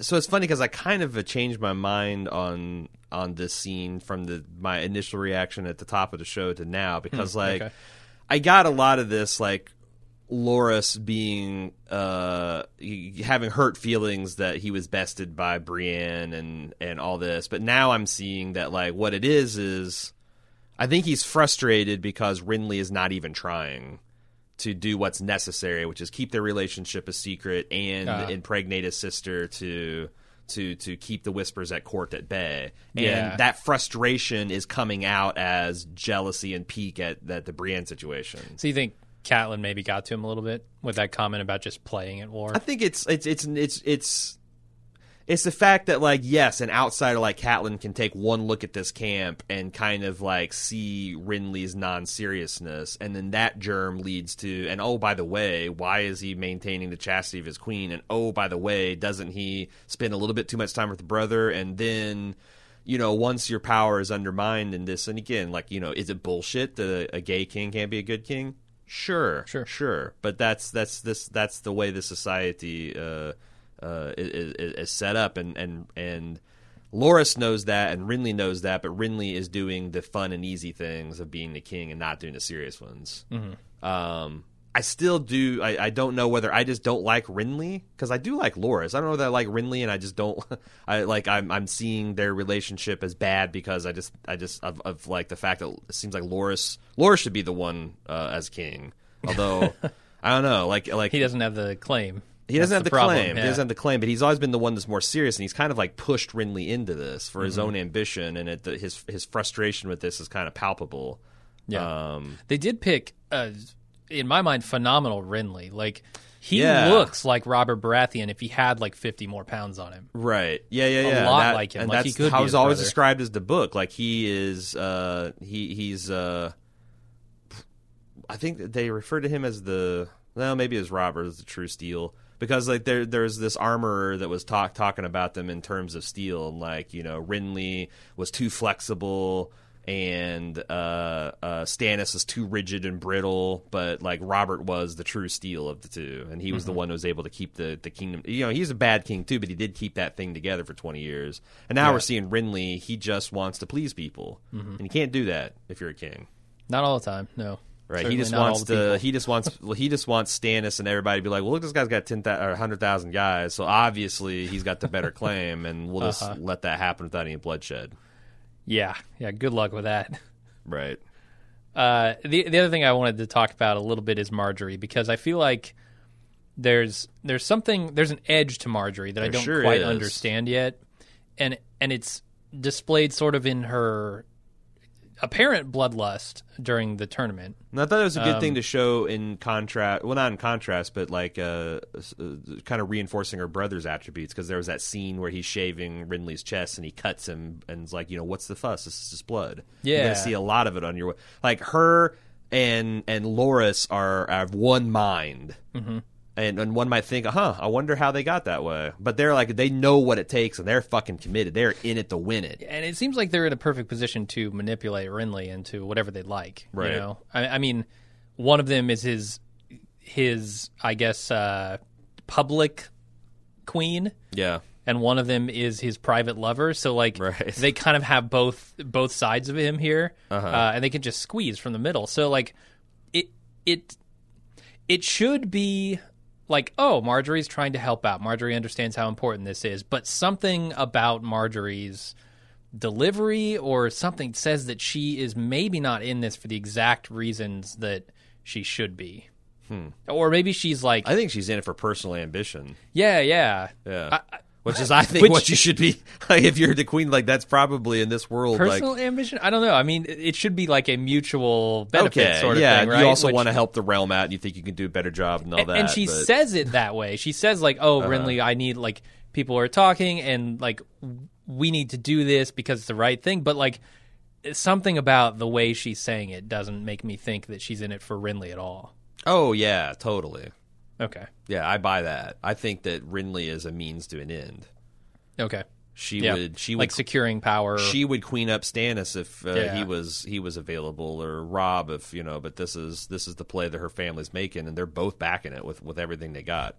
so it's funny because I kind of changed my mind on on this scene from the my initial reaction at the top of the show to now because like okay. I got a lot of this like Loras being uh having hurt feelings that he was bested by Brienne and and all this but now I'm seeing that like what it is is I think he's frustrated because Renly is not even trying to do what's necessary, which is keep their relationship a secret and Ah. impregnate his sister to to to keep the whispers at court at bay. And Yeah. that frustration is coming out as jealousy and pique at, at the Brienne situation. So you think Catelyn maybe got to him a little bit with that comment about just playing at war? I think it's it's it's it's it's it's the fact that like yes, an outsider like Catelyn can take one look at this camp and kind of like see Renly's non-seriousness, and then that germ leads to and oh by the way, why is he maintaining the chastity of his queen? And oh by the way, doesn't he spend a little bit too much time with the brother? And then you know, once your power is undermined in this, and again, like you know, is it bullshit that a, a gay king can't be a good king? Sure, Sure. sure. But that's that's this that's the way the society uh, uh, is, is, is set up, and and and Loras knows that, and Renly knows that, but Renly is doing the fun and easy things of being the king and not doing the serious ones. Um, I still do. I, I don't know whether I just don't like Renly because I do like Loras. I don't know that I like Renly, and I just don't. I like. I'm I'm seeing their relationship as bad because I just I just of, of like the fact that it seems like Loras Loras should be the one uh, as king. Although I don't know. Like like he doesn't have the claim. He doesn't have That's the, claim. yeah. He doesn't have the claim, but he's always been the one that's more serious, and he's kind of like pushed Renly into this for Mm-hmm. his own ambition, and it, the, his his frustration with this is kind of palpable. Yeah. Um, They did pick, uh, in my mind, phenomenal Renly. Like he Yeah. looks like Robert Baratheon if he had like 50 more pounds on him. right? Yeah, yeah, yeah. A lot That- like him. And Like, he that's could how he's always brother. described as the book. Like he is. Uh, he he's. Uh, I think they refer to him as the. Well, maybe as Robert as the true steel. Because like there, there's this armorer that was talk talking about them in terms of steel, and like you know, Renly was too flexible, and uh, uh, Stannis is too rigid and brittle. But like Robert was the true steel of the two, and he was the one who was able to keep the the kingdom. You know, he's a bad king too, but he did keep that thing together for twenty years. And now Yeah. we're seeing Renly; he just wants to please people, and you can't do that if you're a king. Not all the time, no. Right. Certainly he just wants to. He just wants. Well, he just wants Stannis and everybody to be like, "Well, look, this guy's got ten thousand or hundred thousand guys, so obviously he's got the better claim, and we'll just Uh-huh. let that happen without any bloodshed." Yeah, yeah. Good luck with that. Right. Uh, the the other thing I wanted to talk about a little bit is Margaery because I feel like there's there's something there's an edge to Margaery that I don't sure quite is. understand yet, and and it's displayed sort of in her apparent bloodlust during the tournament. And I thought it was a good Um, thing to show in contrast. Well, not in contrast, but like uh, uh, kind of reinforcing her brother's attributes because there was that scene where he's shaving Renly's chest and he cuts him and is like, you know, what's the fuss? This is just blood. You're gonna see a lot of it on your like her and and Loras are of one mind. Mm-hmm. And, and one might think, huh, I wonder how they got that way. But they're like, they know what it takes and they're fucking committed. They're in it to win it. and it seems like they're in a perfect position to manipulate Renly into whatever they'd like. Right. You know, I, I mean, one of them is his his I guess uh, public queen, Yeah. and one of them is his private lover. So like, Right. they kind of have both both sides of him here, Uh-huh. uh, and they can just squeeze from the middle. So like, it it it should be like, oh, Margaery's trying to help out. Margaery understands how important this is, but something about Margaery's delivery or something says that she is maybe not in this for the exact reasons that she should be. Hmm. Or maybe she's like, I think she's in it for personal ambition. yeah, yeah. Yeah. I- which is, I think, Which- what you should be. Like, if you're the queen, like that's probably in this world. Personal like, ambition? I don't know. I mean, it should be like a mutual benefit okay, sort of yeah. thing, right? You also Which- want to help the realm out, and you think you can do a better job and all that. and she but- says it that way. She says like, "Oh, uh-huh. Renly, I need like people are talking, and like we need to do this because it's the right thing." But like something about the way she's saying it doesn't make me think that she's in it for Renly at all. "Oh yeah, totally. Okay, Yeah, I buy that. I think that Renly is a means to an end. okay, She yeah, would. She would. like securing power. she would queen up Stannis if uh, Yeah. he was he was available, or Robb if you know. But this is this is the play that her family's making, and they're both backing it with with everything they got.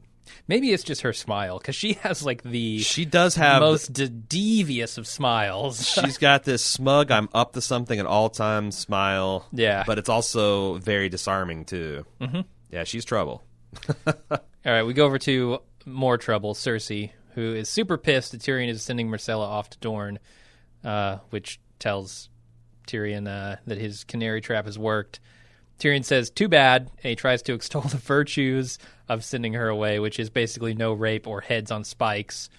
Maybe it's just her smile because she has like the She does have most de- devious of smiles. she's got this smug i'm up to something at all times smile Yeah. but it's also very disarming too mm-hmm. yeah she's trouble All right, we go over to more trouble. Cersei, who is super pissed that Tyrion is sending Myrcella off to Dorne, uh, which tells Tyrion uh, that his canary trap has worked. Tyrion says, "Too bad," and he tries to extol the virtues of sending her away, which is basically no rape or heads on spikes.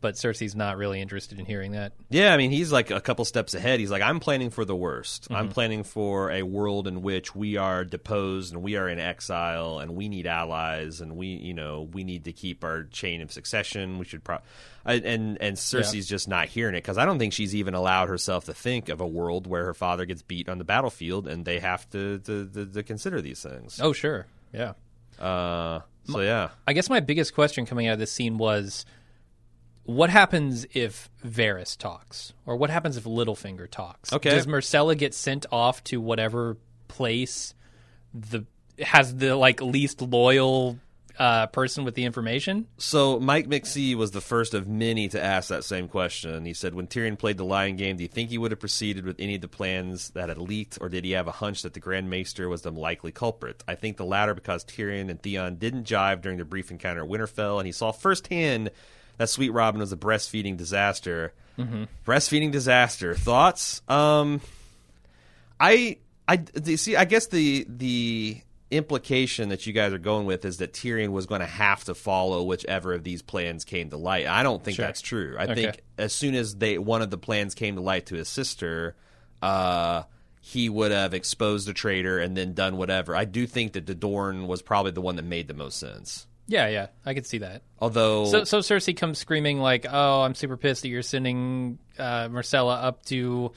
But Cersei's not really interested in hearing that. Yeah, I mean, he's like a couple steps ahead. He's like, I'm planning for the worst. I'm planning for a world in which we are deposed and we are in exile and we need allies and we, you know, we need to keep our chain of succession. We should pro. I- And and Cersei's just not hearing it because I don't think she's even allowed herself to think of a world where her father gets beat on the battlefield and they have to to, to, to consider these things. Oh, sure. Yeah. Uh, so yeah, I guess my biggest question coming out of this scene was what happens if Varys talks? Or what happens if Littlefinger talks? Okay. Does Myrcella get sent off to whatever place the has the like least loyal uh, person with the information? So Mike McSee was the first of many to ask that same question. He said, "When Tyrion played the Lion Game, do you think he would have proceeded with any of the plans that had leaked, or did he have a hunch that the Grand Maester was the likely culprit? I think the latter, because Tyrion and Theon didn't jive during their brief encounter at Winterfell, and he saw firsthand that Sweet Robin was a breastfeeding disaster. Breastfeeding disaster. Thoughts? Um, I I see. I guess the the implication that you guys are going with is that Tyrion was going to have to follow whichever of these plans came to light. I don't think Sure. that's true. I Okay. think as soon as they one of the plans came to light to his sister, uh, he would have exposed the traitor and then done whatever. I do think that the Dorne was probably the one that made the most sense. Yeah, yeah, I could see that. Although, So, so Cersei comes screaming like, "Oh, I'm super pissed that you're sending uh, Myrcella up to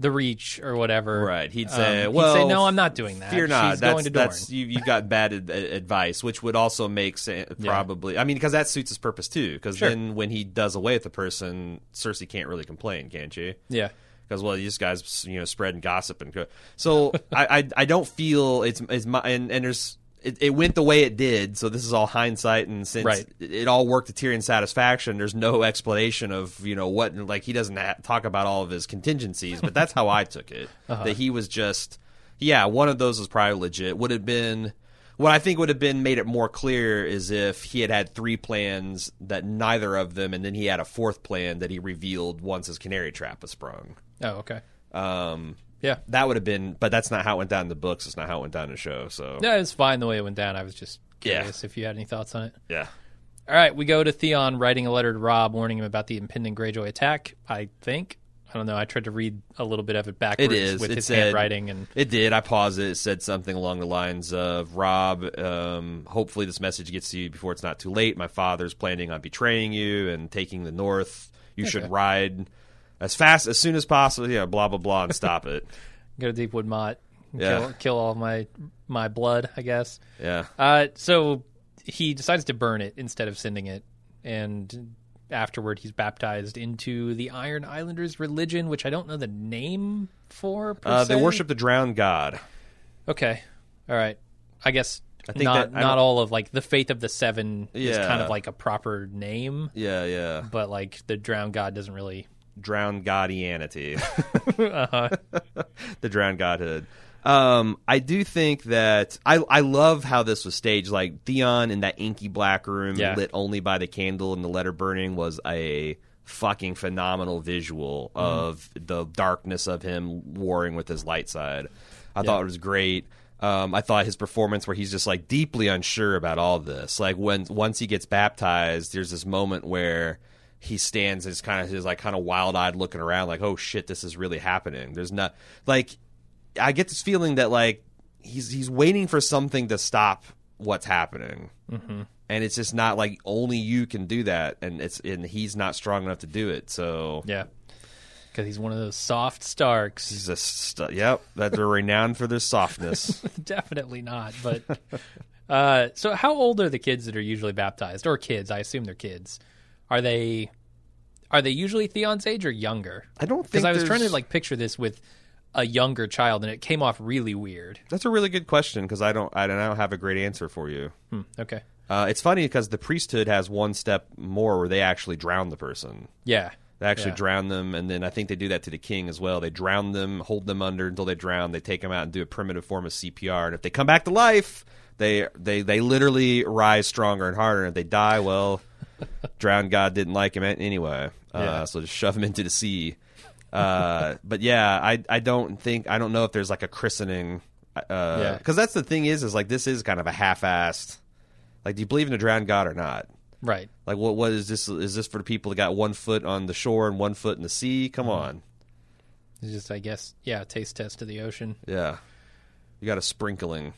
the Reach or whatever." Right. He'd Um, say, he'd "Well, say, no, I'm not doing that. Fear not. She's that's going to Dorne." that's you. You got bad ad- advice, which would also make sense. Probably. I mean, because that suits his purpose too. Because Sure. then when he does away with the person, Cersei can't really complain, can she? yeah, Because well, these guys, you know, spreading gossip and co- so I, I I don't feel it's it's my and, and there's. It, it went the way it did, so this is all hindsight. And since Right. it, all worked to Tyrion's satisfaction, there's no explanation of you know what. Like he doesn't ha- talk about all of his contingencies, but that's how I took it. Uh-huh. That he was just, yeah, one of those was probably legit. Would have been what I think would have been made it more clear is if he had had three plans that neither of them, and then he had a fourth plan that he revealed once his canary trap was sprung. Oh, okay. Um, Yeah. that would have been, but that's not how it went down in the books. It's not how it went down in the show. So No, it's fine the way it went down. I was just Yeah. curious if you had any thoughts on it. yeah, All right, we go to Theon writing a letter to Robb warning him about the impending Greyjoy attack. I think. I don't know. I tried to read a little bit of it backwards it is. with it his said, handwriting and it did. I paused it. It said something along the lines of Robb. Um, hopefully, this message gets to you before it's not too late. My father's planning on betraying you and taking the north. You should ride as fast as soon as possible. Yeah, blah blah blah, and stop it. go to Deepwood Motte. Yeah. Kill, kill all my my blood, I guess. Yeah. Uh, so he decides to burn it instead of sending it, and afterward he's baptized into the Iron Islanders religion, which I don't know the name for. Uh, they worship the drowned god. Okay, all right. I guess I think not that- not all of like the faith of the seven is kind of like a proper name, Yeah, yeah. but like the drowned god doesn't really. Drowned godianity. Uh-huh. the drowned godhood. Um, I do think that I I love how this was staged. Like Theon in that inky black room, Yeah. lit only by the candle and the letter burning, was a fucking phenomenal visual Mm-hmm. of the darkness of him warring with his light side. I thought it was great. Um, I thought his performance where he's just like deeply unsure about all this. Like when once he gets baptized, there's this moment where he stands and is kind of his like kind of wild eyed looking around, like, oh shit, this is really happening. There's not like I get this feeling that like he's he's waiting for something to stop what's happening, mm-hmm. and it's just not like only you can do that, and it's and he's not strong enough to do it. So Yeah, because he's one of those soft Starks. he's a st- yep, that they're renowned for their softness. Definitely not. But uh, so, how old are the kids that are usually baptized, or kids? I assume they're kids. Are they are they usually Theon's age or younger? I don't think Because I was trying to like picture this with a younger child, and it came off really weird. That's a really good question because I don't I don't I don't have a great answer for you. Hmm, okay. Uh, it's funny because the priesthood has one step more where they actually drown the person. Yeah. They actually Yeah. drown them, and then I think they do that to the king as well. They drown them, hold them under until they drown. They take them out and do a primitive form of CPR, and if they come back to life, they they they literally rise stronger and harder. And if they die, well, drowned god didn't like him anyway, uh, Yeah. so just shove him into the sea. Uh, but yeah, I I don't think I don't know if there's like a christening, because Yeah. that's the thing is is like this is kind of a half-assed. Like, do you believe in a drowned god or not? Right. Like, what what is this? Is this for the people that got one foot on the shore and one foot in the sea? Come on, It's just, I guess, yeah, taste test of the ocean. yeah. You got a sprinkling.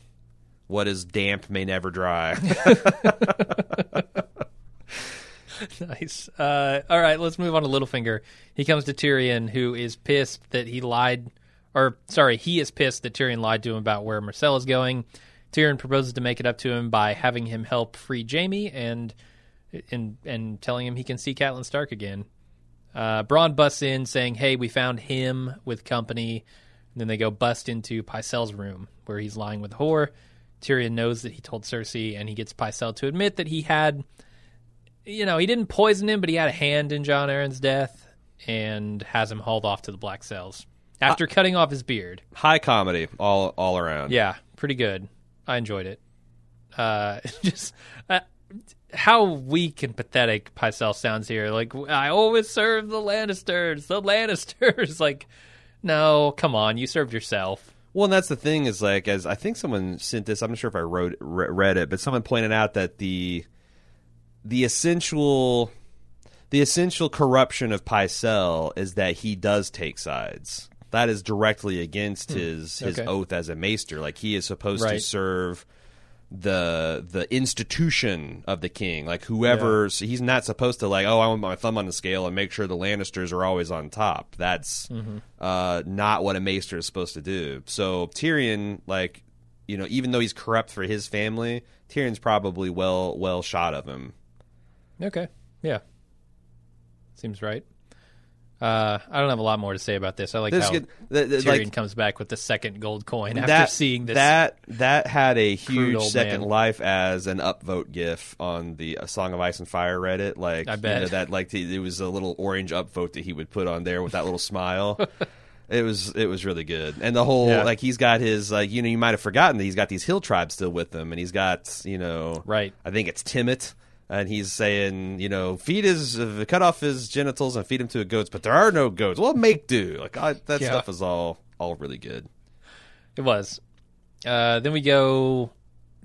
What is damp may never dry. nice. Uh, all right, let's move on to Littlefinger. He comes to Tyrion, who is pissed that he lied, or sorry, he is pissed that Tyrion lied to him about where Marcel is going. Tyrion proposes to make it up to him by having him help free Jaime and and and telling him he can see Catelyn Stark again. Uh, Bronn busts in saying, "Hey, we found him with company." And then they go bust into Pycelle's room where he's lying with whore. Tyrion knows that he told Cersei, and he gets Pycelle to admit that he had you know, he didn't poison him, but he had a hand in Jon Arryn's death and has him hauled off to the black cells after cutting off his beard. High comedy all all around. Yeah, pretty good. I enjoyed it. Uh, just uh, how weak and pathetic Pycelle sounds here. Like I always serve the Lannisters, the Lannisters. like, no, come on, you served yourself. Well, and that's the thing is like as I think someone sent this. I'm not sure if I wrote re- read it, but someone pointed out that the the essential the essential corruption of Pycelle is that he does take sides. That is directly against his his Okay. oath as a maester. Like he is supposed to serve the the institution of the king. Like whoever so he's not supposed to like, oh, I want my thumb on the scale and make sure the Lannisters are always on top. That's uh, not what a maester is supposed to do. So Tyrion, like, you know, even though he's corrupt for his family, Tyrion's probably well well shot of him. Okay, yeah, seems right. Uh, I don't have a lot more to say about this. I like This how good- the- the- Tyrion like- comes back with the second gold coin after that seeing this. that that had a huge second man. life as an upvote gif on the uh, Song of Ice and Fire Reddit. Like I you bet. know, that like it was a little orange upvote that he would put on there with that little smile. It was it was really good, and the whole Yeah. like he's got his like you know you might have forgotten that he's got these hill tribes still with him, and he's got you know Right. I think it's Timett, and he's saying you know feed his uh, cut off his genitals and feed him to a goats, but there are no goats. Well, make do. Like I, that Yeah. stuff is all all really good. It was. Uh, then we go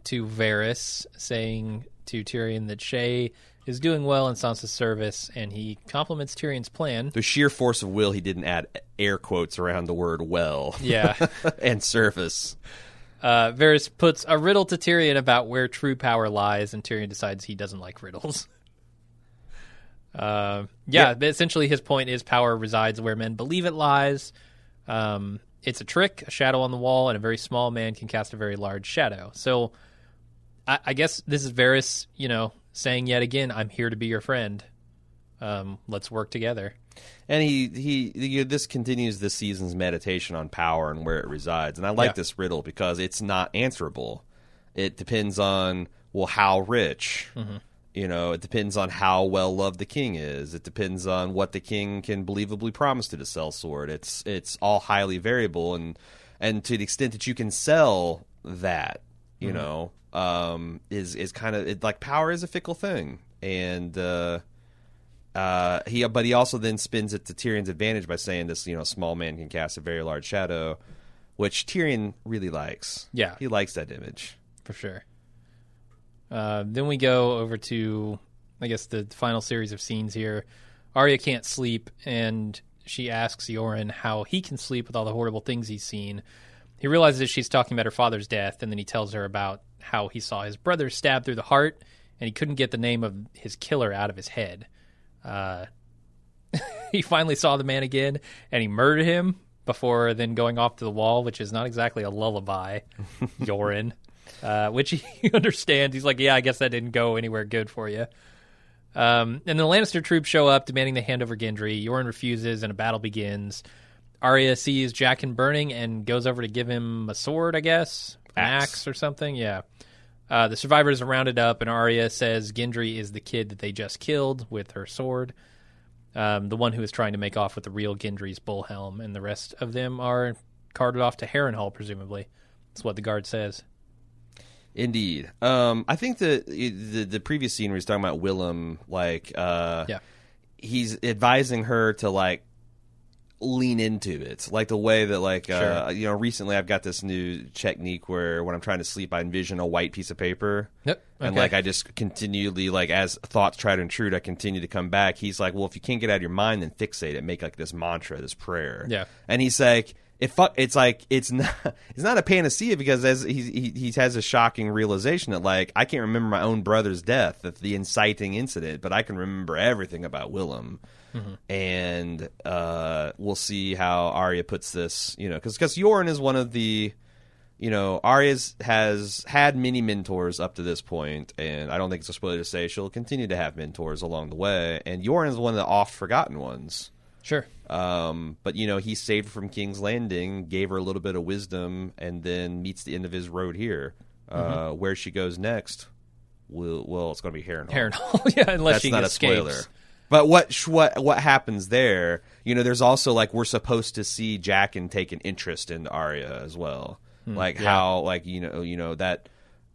to Varys saying to Tyrion that Shae is doing well in Sansa's service, and he compliments Tyrion's plan. The sheer force of will, he didn't add air quotes around the word well Yeah. and service. Uh, Varys puts a riddle to Tyrion about where true power lies, and Tyrion decides he doesn't like riddles. Uh, yeah, but essentially his point is power resides where men believe it lies. Um, it's a trick, a shadow on the wall, and a very small man can cast a very large shadow. So I, I guess this is Varys, you know, saying yet again, "I'm here to be your friend. Um, let's work together." And he he you know, this continues this season's meditation on power and where it resides. And I like Yeah. this riddle because it's not answerable. It depends on well how rich. You know, it depends on how well loved the king is. It depends on what the king can believably promise to the sell sword. It's it's all highly variable and and to the extent that you can sell that, you know, um, is is kind of it, like power is a fickle thing. And uh uh, he, but he also then spins it to Tyrion's advantage by saying this, you know, small man can cast a very large shadow, which Tyrion really likes. Yeah. he likes that image. for sure. Uh, then we go over to, I guess, the final series of scenes here. Arya can't sleep, and she asks Yoren how he can sleep with all the horrible things he's seen. He realizes she's talking about her father's death, and then he tells her about how he saw his brother stabbed through the heart, and he couldn't get the name of his killer out of his head. Uh, he finally saw the man again, and he murdered him before then going off to the wall, which is not exactly a lullaby, Yoren. Uh, which he understands. He's like, yeah, I guess that didn't go anywhere good for you. Um, and the Lannister troops show up, demanding the hand over Gendry. Yoren refuses, and a battle begins. Arya sees Jaqen burning and goes over to give him a sword, I guess, an Axe. axe or something. Yeah. Uh, the survivors are rounded up, and Arya says Gendry is the kid that they just killed with her sword. Um, the one who is trying to make off with the real Gendry's bull helm, and the rest of them are carted off to Harrenhal, presumably. That's what the guard says. Indeed. Um, I think the, the the previous scene where he's talking about Willem, like, uh, Yeah. he's advising her to like lean into it, like the way that like uh, you know recently I've got this new technique where when I'm trying to sleep I envision a white piece of paper. Yep. And like I just continually like as thoughts try to intrude, I continue to come back. He's like, well, if you can't get out of your mind, then fixate it, make like this mantra, this prayer. Yeah. And he's like, it fuck. It's like it's not. It's not a panacea because as he he, he has a shocking realization that like I can't remember my own brother's death, that the inciting incident, but I can remember everything about Willem. And uh, we'll see how Arya puts this. You know, because because Yoren is one of the you know, Arya's has had many mentors up to this point, and I don't think it's a spoiler to say she'll continue to have mentors along the way. And Yoren is one of the oft forgotten ones. Sure. Um, but you know, he saved her from King's Landing, gave her a little bit of wisdom, and then meets the end of his road here. Uh, where she goes next, will well, it's going to be Harrenhal. Harrenhal. yeah, unless That's she not escapes. a spoiler. But what what what happens there? You know, there's also like we're supposed to see Jaqen take an interest in Arya as well. like how like you know you know that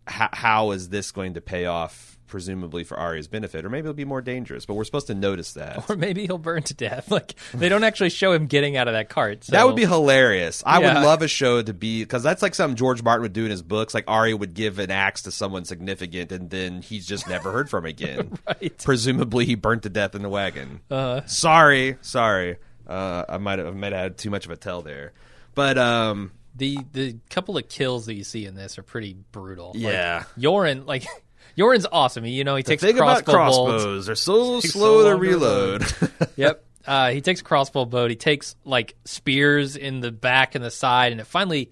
how, how is this going to pay off? Presumably for Arya's benefit, or maybe it'll be more dangerous. But we're supposed to notice that. Or maybe he'll burn to death. Like they don't actually show him getting out of that cart. So. That would be hilarious. I Yeah. would love a show to be because that's like something George Martin would do in his books. Like Arya would give an axe to someone significant, and then he's just never heard from again. Right. Presumably, he burnt to death in the wagon. Uh, sorry, sorry. Uh, I might have I might have had too much of a tell there, but um, the the couple of kills that you see in this are pretty brutal. Like, Yeah. Yoren like Yoren's awesome. He, you know he the takes thing crossbow about bolts. crossbows, they're so slow so to reload. yep. Uh, he takes a crossbow bolt. He takes like spears in the back and the side, and it finally.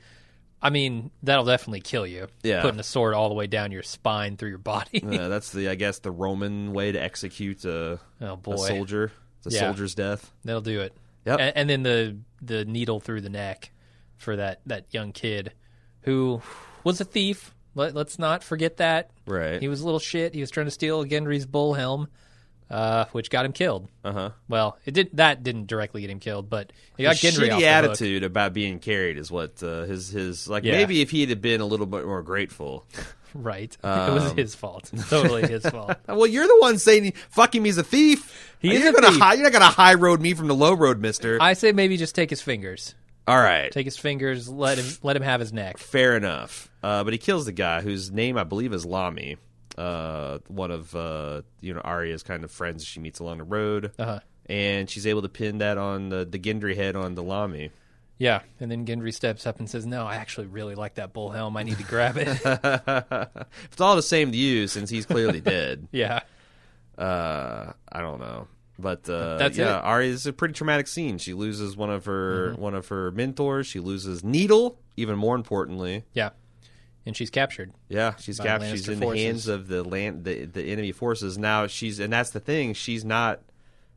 I mean, that'll definitely kill you. Yeah. putting a sword all the way down your spine through your body. Yeah, that's the I guess the Roman way to execute a, oh boy, a soldier. A Yeah. soldier's death. that'll do it. Yep. And, and then the the needle through the neck for that that young kid who was a thief. Let, let's not forget that. Right. He was a little shit. He was trying to steal Gendry's bull helm, uh, which got him killed. Uh huh. Well, it did that didn't directly get him killed, but he got His Gendry off the hook. attitude about being carried is what uh, his his like. Yeah. Maybe if he had been a little bit more grateful. Right. it was Um, his fault. Totally his fault. Well, you're the one saying fucking him. He's a thief. He is you're a gonna thief. High, you're not gonna high road me from the low road, Mister. I say maybe just take his fingers. All right. Take his fingers. Let him let him have his neck. Fair enough. Uh, but he kills the guy whose name I believe is Lommy. Uh, one of uh, you know Arya's kind of friends she meets along the road, Uh-huh. and she's able to pin that on the, the Gendry head on the Lommy. Yeah, and then Gendry steps up and says, "No, I actually really like that bull helm. I need to grab it." it's all the same to you since he's clearly dead. yeah, Uh, I don't know, but uh, That's yeah, it. Arya is a pretty traumatic scene. She loses one of her one of her mentors. She loses Needle. Even more importantly, yeah, and she's captured. yeah, she's captured. She's in forces. the hands of the land the the enemy forces. Now she's and that's the thing. She's not.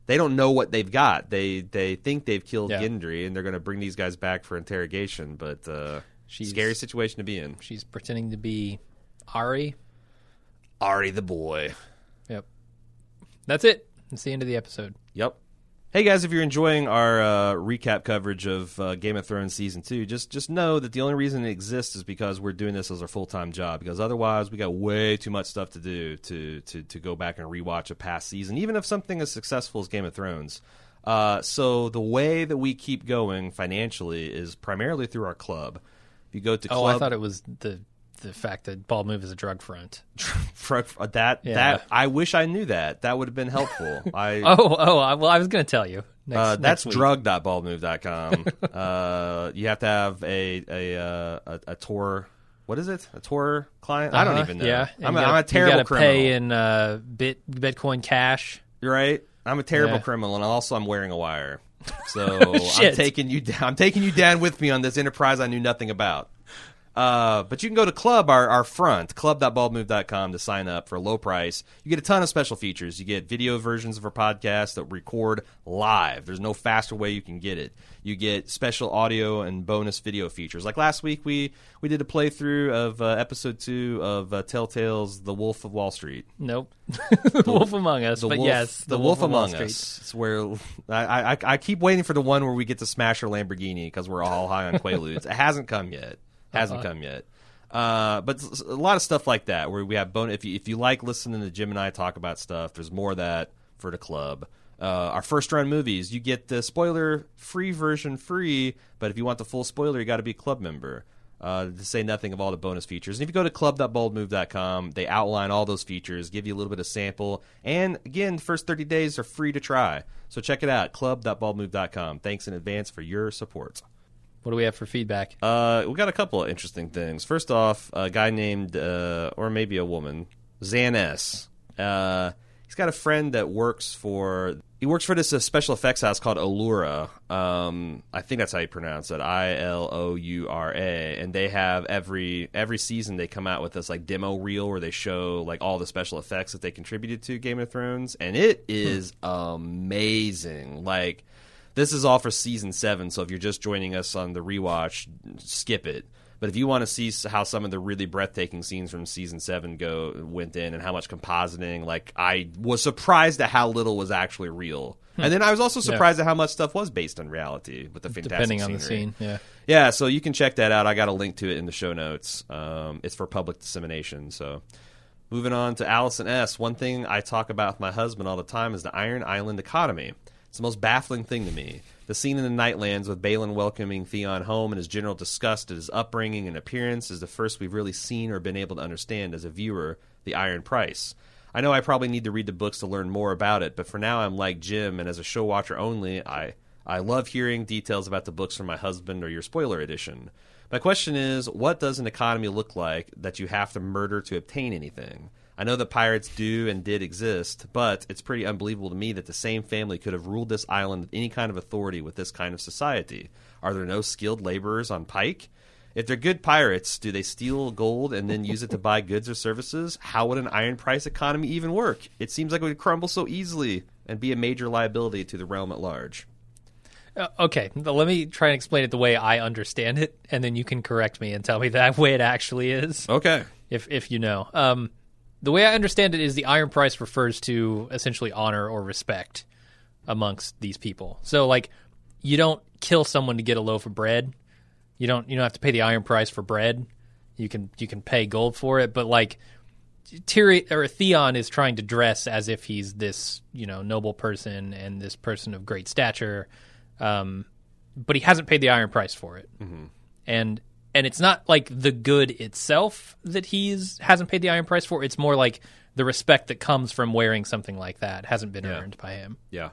They don't know what they've got. They they think they've killed Yeah. Gendry and they're going to bring these guys back for interrogation. But uh, She's- scary situation to be in. She's pretending to be Arry. Arry the boy. Yep, that's it. That's the end of the episode. Yep. Hey guys, if you're enjoying our uh, recap coverage of uh, Game of Thrones season two, just just know that the only reason it exists is because we're doing this as our full time job. Because otherwise, we got way too much stuff to do to to to go back and rewatch a past season, even if something as successful as Game of Thrones. Uh, so the way that we keep going financially is primarily through our club. If you go to Oh, club, I thought it was the the fact that Bald Move is a drug front. for, for that Yeah. that I wish I knew that. That would have been helpful. I Oh, oh, I, well, I was going to tell you. Next, Uh, that's week. drug.baldmove.com. uh, you have to have a a, uh, a a Tor. What is it? A tour client? I don't Uh-huh, even know. Yeah, I'm, a, you I'm a gotta- terrible you gotta criminal. Pay in uh, bit Bitcoin Cash. You're right. I'm a terrible Yeah. criminal, and also I'm wearing a wire. So I'm taking you down. I'm taking you down with me on this enterprise I knew nothing about. Uh, but you can go to Club, our, our front, club.baldmove.com to sign up for a low price. You get a ton of special features. You get video versions of our podcast that record live. There's no faster way you can get it. You get special audio and bonus video features. Like last week, we, we did a playthrough of uh, episode two of uh, Telltale's The Wolf of Wall Street. Nope. the Wolf Among Us. But wolf, yes, the, the, wolf, Wall among Street. us. It's where I, I I keep waiting for the one where we get to smash our Lamborghini because we're all high on Quaaludes. it hasn't come yet. Hasn't Uh-huh. come yet. Uh, but a lot of stuff like that where we have bonus. If you if you like listening to Jim and I talk about stuff, there's more of that for the club. Uh, our first run movies, you get the spoiler free version free, but if you want the full spoiler, you got to be a club member. Uh, to say nothing of all the bonus features. And if you go to club.baldmove.com, they outline all those features, give you a little bit of sample, and again, the first 30 days are free to try. So check it out, club.baldmove.com. Thanks in advance for your support. What do we have for feedback? Uh, we got a couple of interesting things. First off, a guy named, uh, or maybe a woman, Zan S. Uh, he's got a friend that works for he works for this uh, special effects house called Iloura. Um, I think that's how you pronounce it. I L O U R A. And they have every every season they come out with this like demo reel where they show like all the special effects that they contributed to Game of Thrones, and it is amazing. Like this is all for season seven, so if you're just joining us on the rewatch, skip it. But if you want to see how some of the really breathtaking scenes from season seven go went in, and how much compositing, like I was surprised at how little was actually real, and then I was also surprised at how much stuff was based on reality with the fantastic Depending on the scene, yeah. Yeah, so you can check that out. I got a link to it in the show notes. Um, it's for public dissemination. So, moving on to Allison S. One thing I talk about with my husband all the time is the Iron Island economy. It's the most baffling thing to me. The scene in the Nightlands with Balon welcoming Theon home and his general disgust at his upbringing and appearance is the first we've really seen or been able to understand as a viewer the Iron Price. I know I probably need to read the books to learn more about it, but for now I'm like Jim, and as a show watcher only, I I love hearing details about the books from my husband or your spoiler edition. My question is, what does an economy look like that you have to murder to obtain anything? I know that pirates do and did exist, but it's pretty unbelievable to me that the same family could have ruled this island with any kind of authority with this kind of society. Are there no skilled laborers on Pyke? If they're good pirates, do they steal gold and then use it to buy goods or services? How would an iron price economy even work? It seems like it would crumble so easily and be a major liability to the realm at large. Uh, okay, let me try and explain it the way I understand it, and then you can correct me and tell me that way it actually is, Okay. if if you know. Um, the way I understand it is the iron price refers to essentially honor or respect amongst these people. So, like, you don't kill someone to get a loaf of bread. You don't you don't have to pay the iron price for bread. You can you can pay gold for it, but like Tyrion or Theon is trying to dress as if he's this you know noble person and this person of great stature, um, but he hasn't paid the iron price for it, and and it's not like the good itself that he's hasn't paid the iron price for. It's more like the respect that comes from wearing something like that hasn't been Yeah. earned by him. Yeah.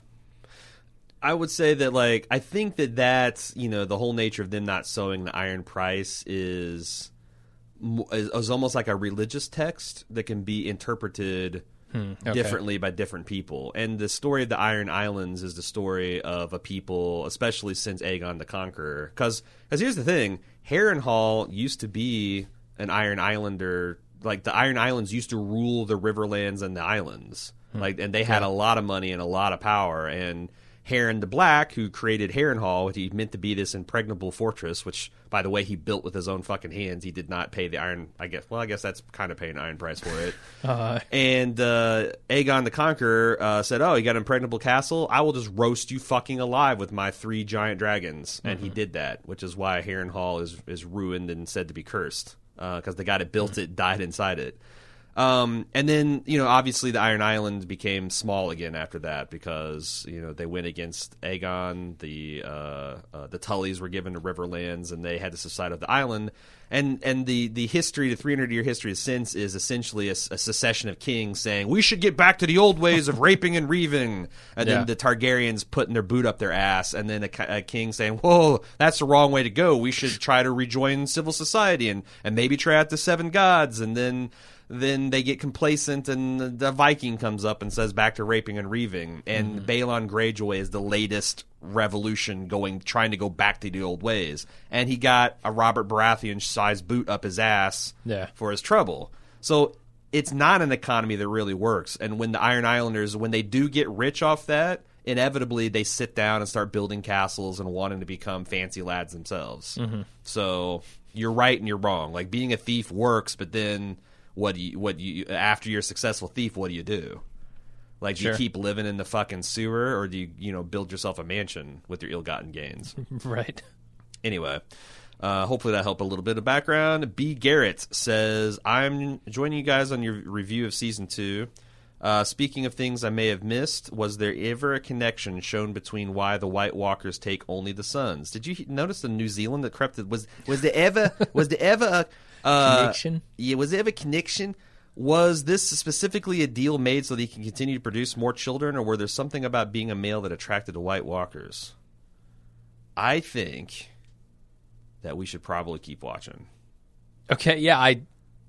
I would say that, like, I think that that's, you know, the whole nature of them not sewing the iron price is, mo- is, is almost like a religious text that can be interpreted Hmm, okay. differently by different people. And the story of the Iron Islands is the story of a people, especially since Aegon the Conqueror. Because here's the thing Harrenhal used to be an Iron Islander. Like, the Iron Islands used to rule the Riverlands and the islands. Hmm. Like, and they had a lot of money and a lot of power. And Harren the Black, who created Harrenhal, which he meant to be this impregnable fortress, which, by the way, he built with his own fucking hands. He did not pay the iron. I guess. Well, I guess that's kind of paying iron price for it. Uh, And uh, Aegon the Conqueror uh, said, "Oh, you got an impregnable castle? I will just roast you fucking alive with my three giant dragons." And he did that, which is why Harrenhal is is ruined and said to be cursed because the guy that built it died inside it. Um, and then you know, obviously, the Iron Island became small again after that because you know they went against Aegon. The uh, uh, the Tullys were given the Riverlands, and they had to subside of the island. And and the the history, the 300 year history since, is essentially a secession of kings saying we should get back to the old ways of raping and reaving, and Yeah. then the Targaryens putting their boot up their ass, and then a, a king saying, "Whoa, that's the wrong way to go. We should try to rejoin civil society and and maybe try out the seven gods." And then then they get complacent, and the, Viking comes up and says, "Back to raping and reaving." And mm-hmm. Balon Greyjoy is the latest revolution going, trying to go back to the old ways, and he got a Robert Baratheon sized boot up his ass Yeah. for his trouble. So it's not an economy that really works. And when the Iron Islanders, when they do get rich off that, inevitably they sit down and start building castles and wanting to become fancy lads themselves. Mm-hmm. So you're right and you're wrong. Like being a thief works, but then what do you what do you after you're a successful thief, what do you do? Like do Sure. you keep living in the fucking sewer or do you, you know, build yourself a mansion with your ill-gotten gains? right. Anyway, uh, hopefully that helped a little bit of background. B. Garrett says, I'm joining you guys on your review of season two. Uh, speaking of things I may have missed, was there ever a connection shown between why the White Walkers take only the sons? Did you notice the New Zealand that crept? Was was there ever was there ever a uh, Connection? Yeah, was ever a connection? Was this specifically a deal made so that he can continue to produce more children, or were there something about being a male that attracted the White Walkers? I think that we should probably keep watching. Okay, yeah, I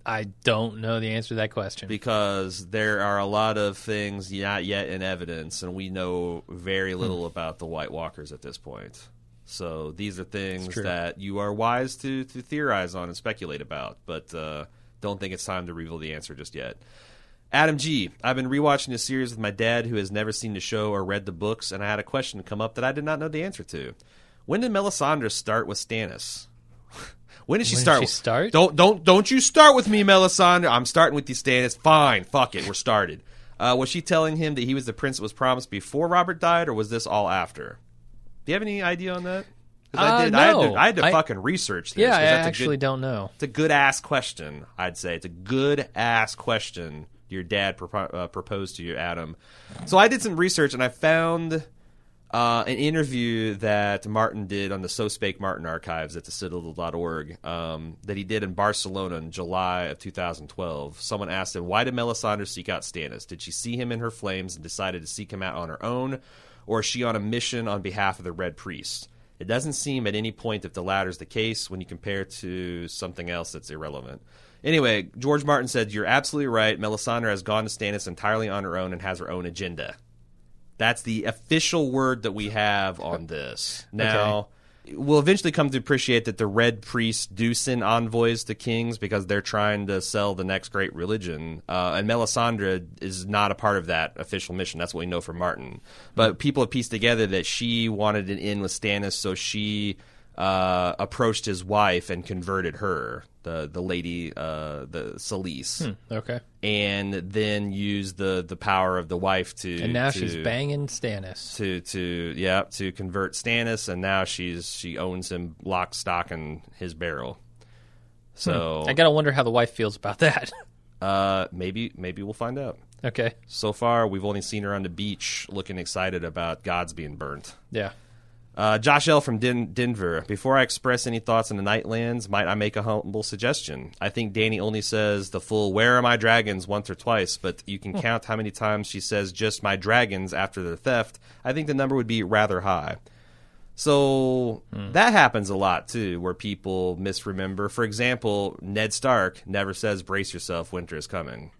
I don't know the answer to that question. because there are a lot of things not yet in evidence, and we know very little about the White Walkers at this point. So these are things that you are wise to, to theorize on and speculate about, but uh, don't think it's time to reveal the answer just yet. Adam G. I've been rewatching this series with my dad, who has never seen the show or read the books, and I had a question come up that I did not know the answer to. When did Melisandre start with Stannis? when did she When did start? she with- start? Don't don't don't you start with me, Melisandre. I'm starting with you, Stannis. Fine, fuck it, we're started. Uh, was she telling him that he was the prince that was promised before Robert died, or was this all after? Do you have any idea on that? 'Cause I Uh, did. I had to, no. I had to I- fucking research this. yeah, 'cause I that's a actually good, don't know. it's a good ass question. I'd say it's a good ass question. Your dad propo- uh, proposed to you, Adam. So I did some research and I found uh, an interview that Martin did on the So Spake Martin archives at the Citadel.org um, that he did in Barcelona in July of 2012. Someone asked him, "Why did Melisandre seek out Stannis? Did she see him in her flames and decided to seek him out on her own, or is she on a mission on behalf of the Red Priest?" It doesn't seem at any point if the latter is the case when you compare to something else that's irrelevant. Anyway, George Martin said, You're absolutely right. Melisandre has gone to Stannis entirely on her own and has her own agenda. That's the official word that we have on this. Now, we'll eventually come to appreciate that the Red Priests do send envoys to kings because they're trying to sell the next great religion. Uh, and Melisandre is not a part of that official mission. That's what we know from Martin. But people have pieced together that she wanted an in with Stannis, so she uh, approached his wife and converted her, the the lady, uh, the Selyse, Okay, and then used the the power of the wife to and now to- she's banging Stannis. to to yeah to convert Stannis, and now she's she owns him lock, stock, and his barrel. So I gotta wonder how the wife feels about that. uh, maybe maybe we'll find out. okay, So far, we've only seen her on the beach looking excited about gods being burnt. yeah. Uh, Josh L. from Den- Denver. Before I express any thoughts on the Nightlands, might I make a humble suggestion? I think Dany only says the full "Where are my dragons?" once or twice, but you can count how many times she says just "my dragons" after their theft. I think the number would be rather high. So that happens a lot too, where people misremember. For example, Ned Stark never says "Brace yourself, winter is coming."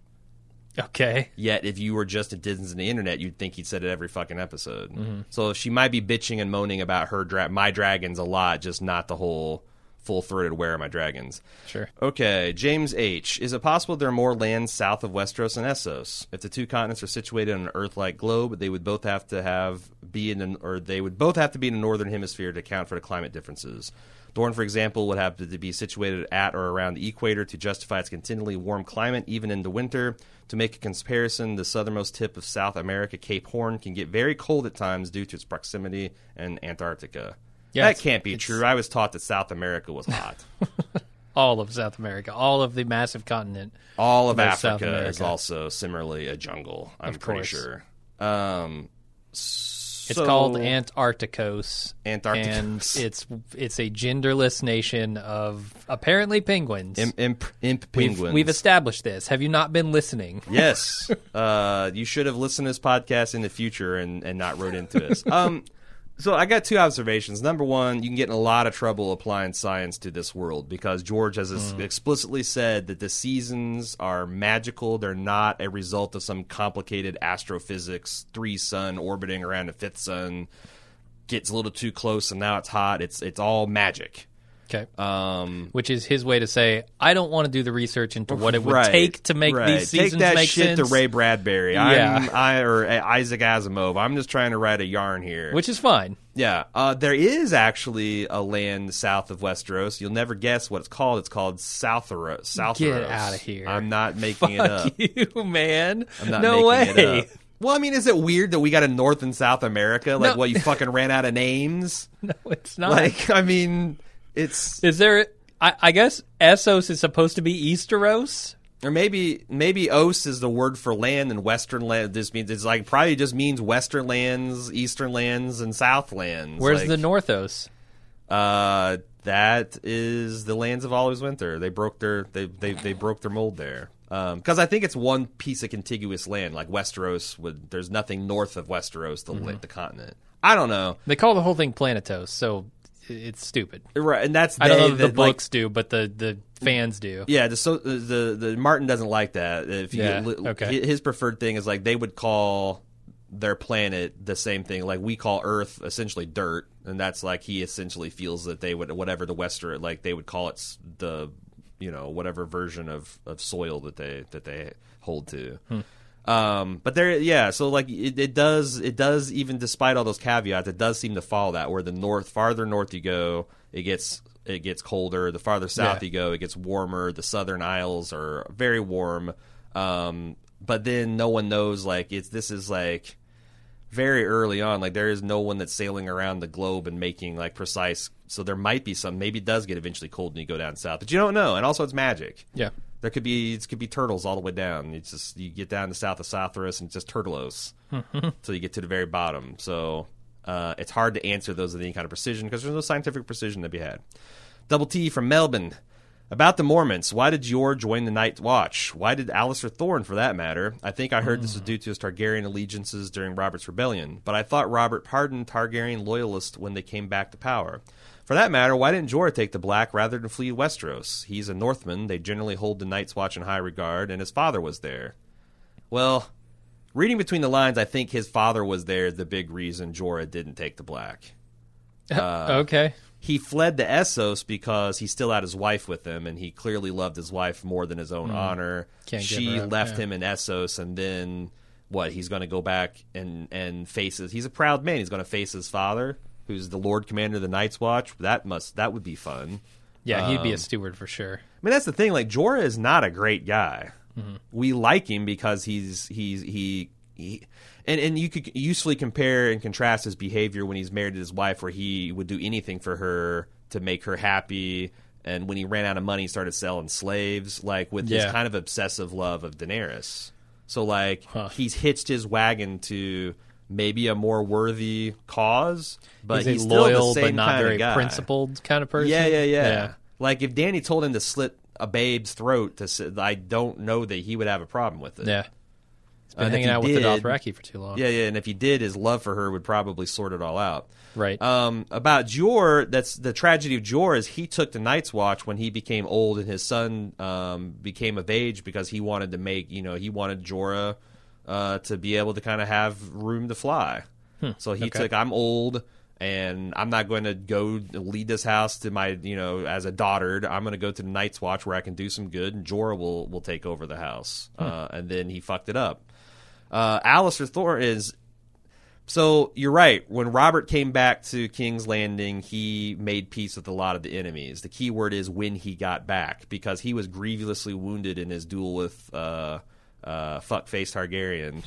Okay, Yet, if you were just at Disney's on the internet, you'd think he'd said it every fucking episode. Mm-hmm. So she might be bitching and moaning about her dra- my dragons a lot, just not the whole full throated "Where are my dragons?" sure. Okay, James H. Is it possible there are more lands south of Westeros and Essos? If the two continents are situated on an Earth-like globe, they would both have to have be in an, or they would both have to be in the northern hemisphere to account for the climate differences. Dorne, for example, would have to be situated at or around the equator to justify its continually warm climate, even in the winter. To make a comparison, the southernmost tip of South America, Cape Horn, can get very cold at times due to its proximity and Antarctica. Yeah, that can't be true. I was taught that South America was hot. All of South America, all of the massive continent. All of Africa is also similarly a jungle. I'm pretty sure. Um, It's called Antarcticos, Antarcticos. and it's it's a genderless nation of apparently penguins. imp, imp, imp we've, penguins. we've established this. Have you not been listening? yes. Uh, you should have listened to this podcast in the future and, and not wrote into this. Um, so I got two observations. Number one, you can get in a lot of trouble applying science to this world because George has Mm. explicitly said that the seasons are magical. They're not a result of some complicated astrophysics, three sun orbiting around a fifth sun gets a little too close and now it's hot. It's it's all magic. Okay. Um, Which is his way to say, I don't want to do the research into what it would Right, take to make right. these seasons Take that make shit sense. to Ray Bradbury. Yeah. I or uh, Isaac Asimov. I'm just trying to write a yarn here. which is fine. yeah, uh, there is actually a land south of Westeros. You'll never guess what it's called. It's called Southeros. Southeros. Get of here. I'm not making it up. You, man. I'm not no making way. it up. Well, I mean, is it weird that we got a North and South America? Like, No. what you fucking ran out of names? No, it's not. Like, I mean, it's is there? I, I guess Essos is supposed to be Easteros. Or maybe maybe Os is the word for land, and Western land This means it's like probably just means Western lands, Eastern lands, and South lands. Where's Like, the Northos? Uh, that is the lands of Always Winter. They broke their they they, they broke their mold there. Because I think it's one piece of contiguous land, like Westeros. Would there's nothing north of Westeros, the Mm-hmm. the continent. I don't know, They call the whole thing Planetos, so it's stupid. right? And that's I don't know that the that, like, books do, but the, the fans do. Yeah, the so the the Martin doesn't like that. If you Yeah, okay. his preferred thing is like they would call their planet the same thing. Like we call Earth essentially dirt, and that's like he essentially feels that they would whatever the Western like they would call it the you know whatever version of of soil that they that they hold to. Hmm. Um, but there, yeah. So like it, it does, it does even despite all those caveats, it does seem to follow that. Where the north, farther north you go, it gets it gets colder. The farther south Yeah. you go, it gets warmer. The southern isles are very warm. Um, but then no one knows like it's this is like very early on. Like there is no one that's sailing around the globe and making like precise. So there might be some. Maybe it does get eventually cold when you go down south, but you don't know. And also, it's magic. Yeah. There could be it could be turtles all the way down. It's just you get down to south of Southros and it's just turtleos until you get to the very bottom. So uh, it's hard to answer those with any kind of precision because there's no scientific precision to be had. Double T from Melbourne. About the Mormonts, why did Jeor join the Night Watch? Why did Alliser Thorne, for that matter? I think I heard this was due to his Targaryen allegiances during Robert's rebellion, but I thought Robert pardoned Targaryen loyalists when they came back to power. For that matter, why didn't Jorah take the Black rather than flee Westeros? He's a Northman. They generally hold the Night's Watch in high regard, and his father was there. Well, reading between the lines, I think his father was there the big reason Jorah didn't take the Black. Uh, okay. He fled to Essos because he still had his wife with him, and he clearly loved his wife more than his own honor. Hmm. Can't she up, left yeah. him in Essos, and then what? He's going to go back and and face his. He's a proud man. He's going to face his father, who's the Lord Commander of the Night's Watch. That must that would be fun. Yeah, he'd be a Um, steward for sure. I mean, that's the thing. Like Jorah is not a great guy. Mm-hmm. We like him because he's he's he. he and, and you could usefully compare and contrast his behavior when he's married to his wife, where he would do anything for her to make her happy. And when he ran out of money, he started selling slaves, like with his kind of obsessive love of Daenerys. So, like, Huh. he's hitched his wagon to maybe a more worthy cause, but he's, he's, still loyal the but not kind very principled kind of person. Yeah, yeah, yeah, Like if Dany told him to slit a babe's throat, to I don't know that he would have a problem with it. Yeah. He's been if hanging out with the Dothraki for too long. yeah, yeah. And if he did, his love for her would probably sort it all out. Right. Um, about Jeor, that's the tragedy of Jeor is he took the Night's Watch when he became old and his son um, became of age because he wanted to make you know he wanted Jorah uh, to be able to kind of have room to fly. So he okay. took I'm old and I'm not going to go lead this house to my you know as a daughter. I'm going to go to the Night's Watch where I can do some good and Jorah will will take over the house. Uh, and then he fucked it up. Uh, Alliser Thorne is so you're right. When Robert came back to King's Landing, he made peace with a lot of the enemies. The key word is when he got back, because he was grievously wounded in his duel with uh, uh, fuckface Targaryen.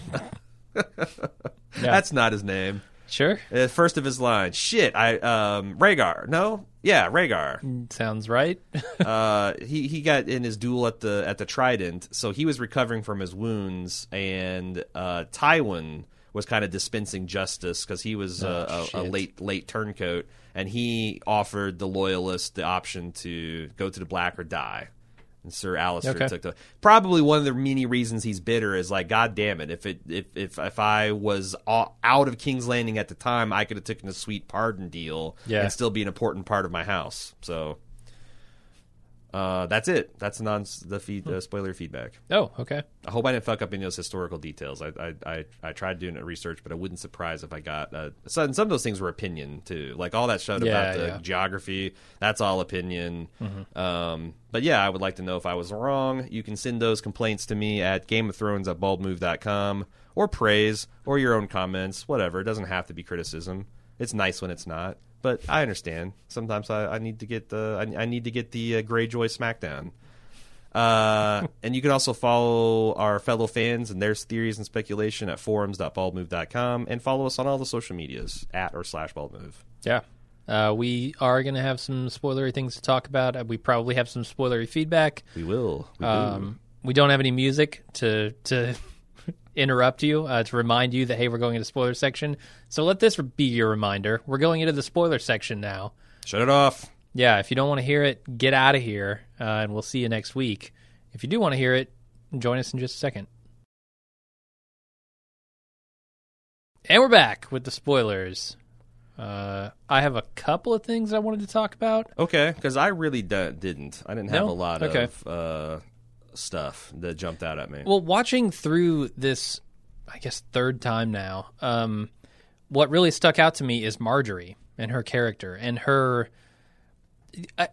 That's not his name. sure. Uh, first of his line. Shit, I um Rhaegar. No, yeah, Rhaegar. Sounds right. uh, he he got in his duel at the at the Trident, so he was recovering from his wounds, and uh, Tywin was kind of dispensing justice because he was Oh, a, a shit. late late turncoat, and he offered the loyalists the option to go to the Black or die. And Sir Alliser Okay. took the probably one of the many reasons he's bitter is like God damn it if it if if if I was out of King's Landing at the time I could have taken a sweet pardon deal Yeah. and still be an important part of my house so uh, that's it. That's the non the feed uh, spoiler feedback. oh, okay. I hope I didn't fuck up any of those historical details. I I, I, I tried doing a research, but I wouldn't surprise if I got uh, some some of those things were opinion too. Like all that showed Yeah, about the yeah. geography. That's all opinion. Mm-hmm. Um, but yeah, I would like to know if I was wrong. You can send those complaints to me at Game of Thrones at baldmove.com or praise or your own comments, whatever. It doesn't have to be criticism. It's nice when it's not. But I understand. Sometimes I, I need to get the I, I need to get the uh, Greyjoy smackdown. Uh, and you can also follow our fellow fans and their theories and speculation at forums.baldmove.com and follow us on all the social medias at or slash baldmove. Yeah. Uh, we are going to have some spoilery things to talk about. We probably have some spoilery feedback. We will. We Um, we don't have any music to to interrupt you uh, to remind you that hey, we're going into spoiler section. So let this be your reminder. We're going into the spoiler section now. Shut it off. Yeah, if you don't want to hear it, get out of here, uh, and we'll see you next week. If you do want to hear it, join us in just a second. And we're back with the spoilers. Uh, I have a couple of things I wanted to talk about. Okay, because I really d- didn't. I didn't have No? a lot Okay. of uh, stuff that jumped out at me. Well, watching through this, I guess third time now, um, what really stuck out to me is Margaery and her character and her. A,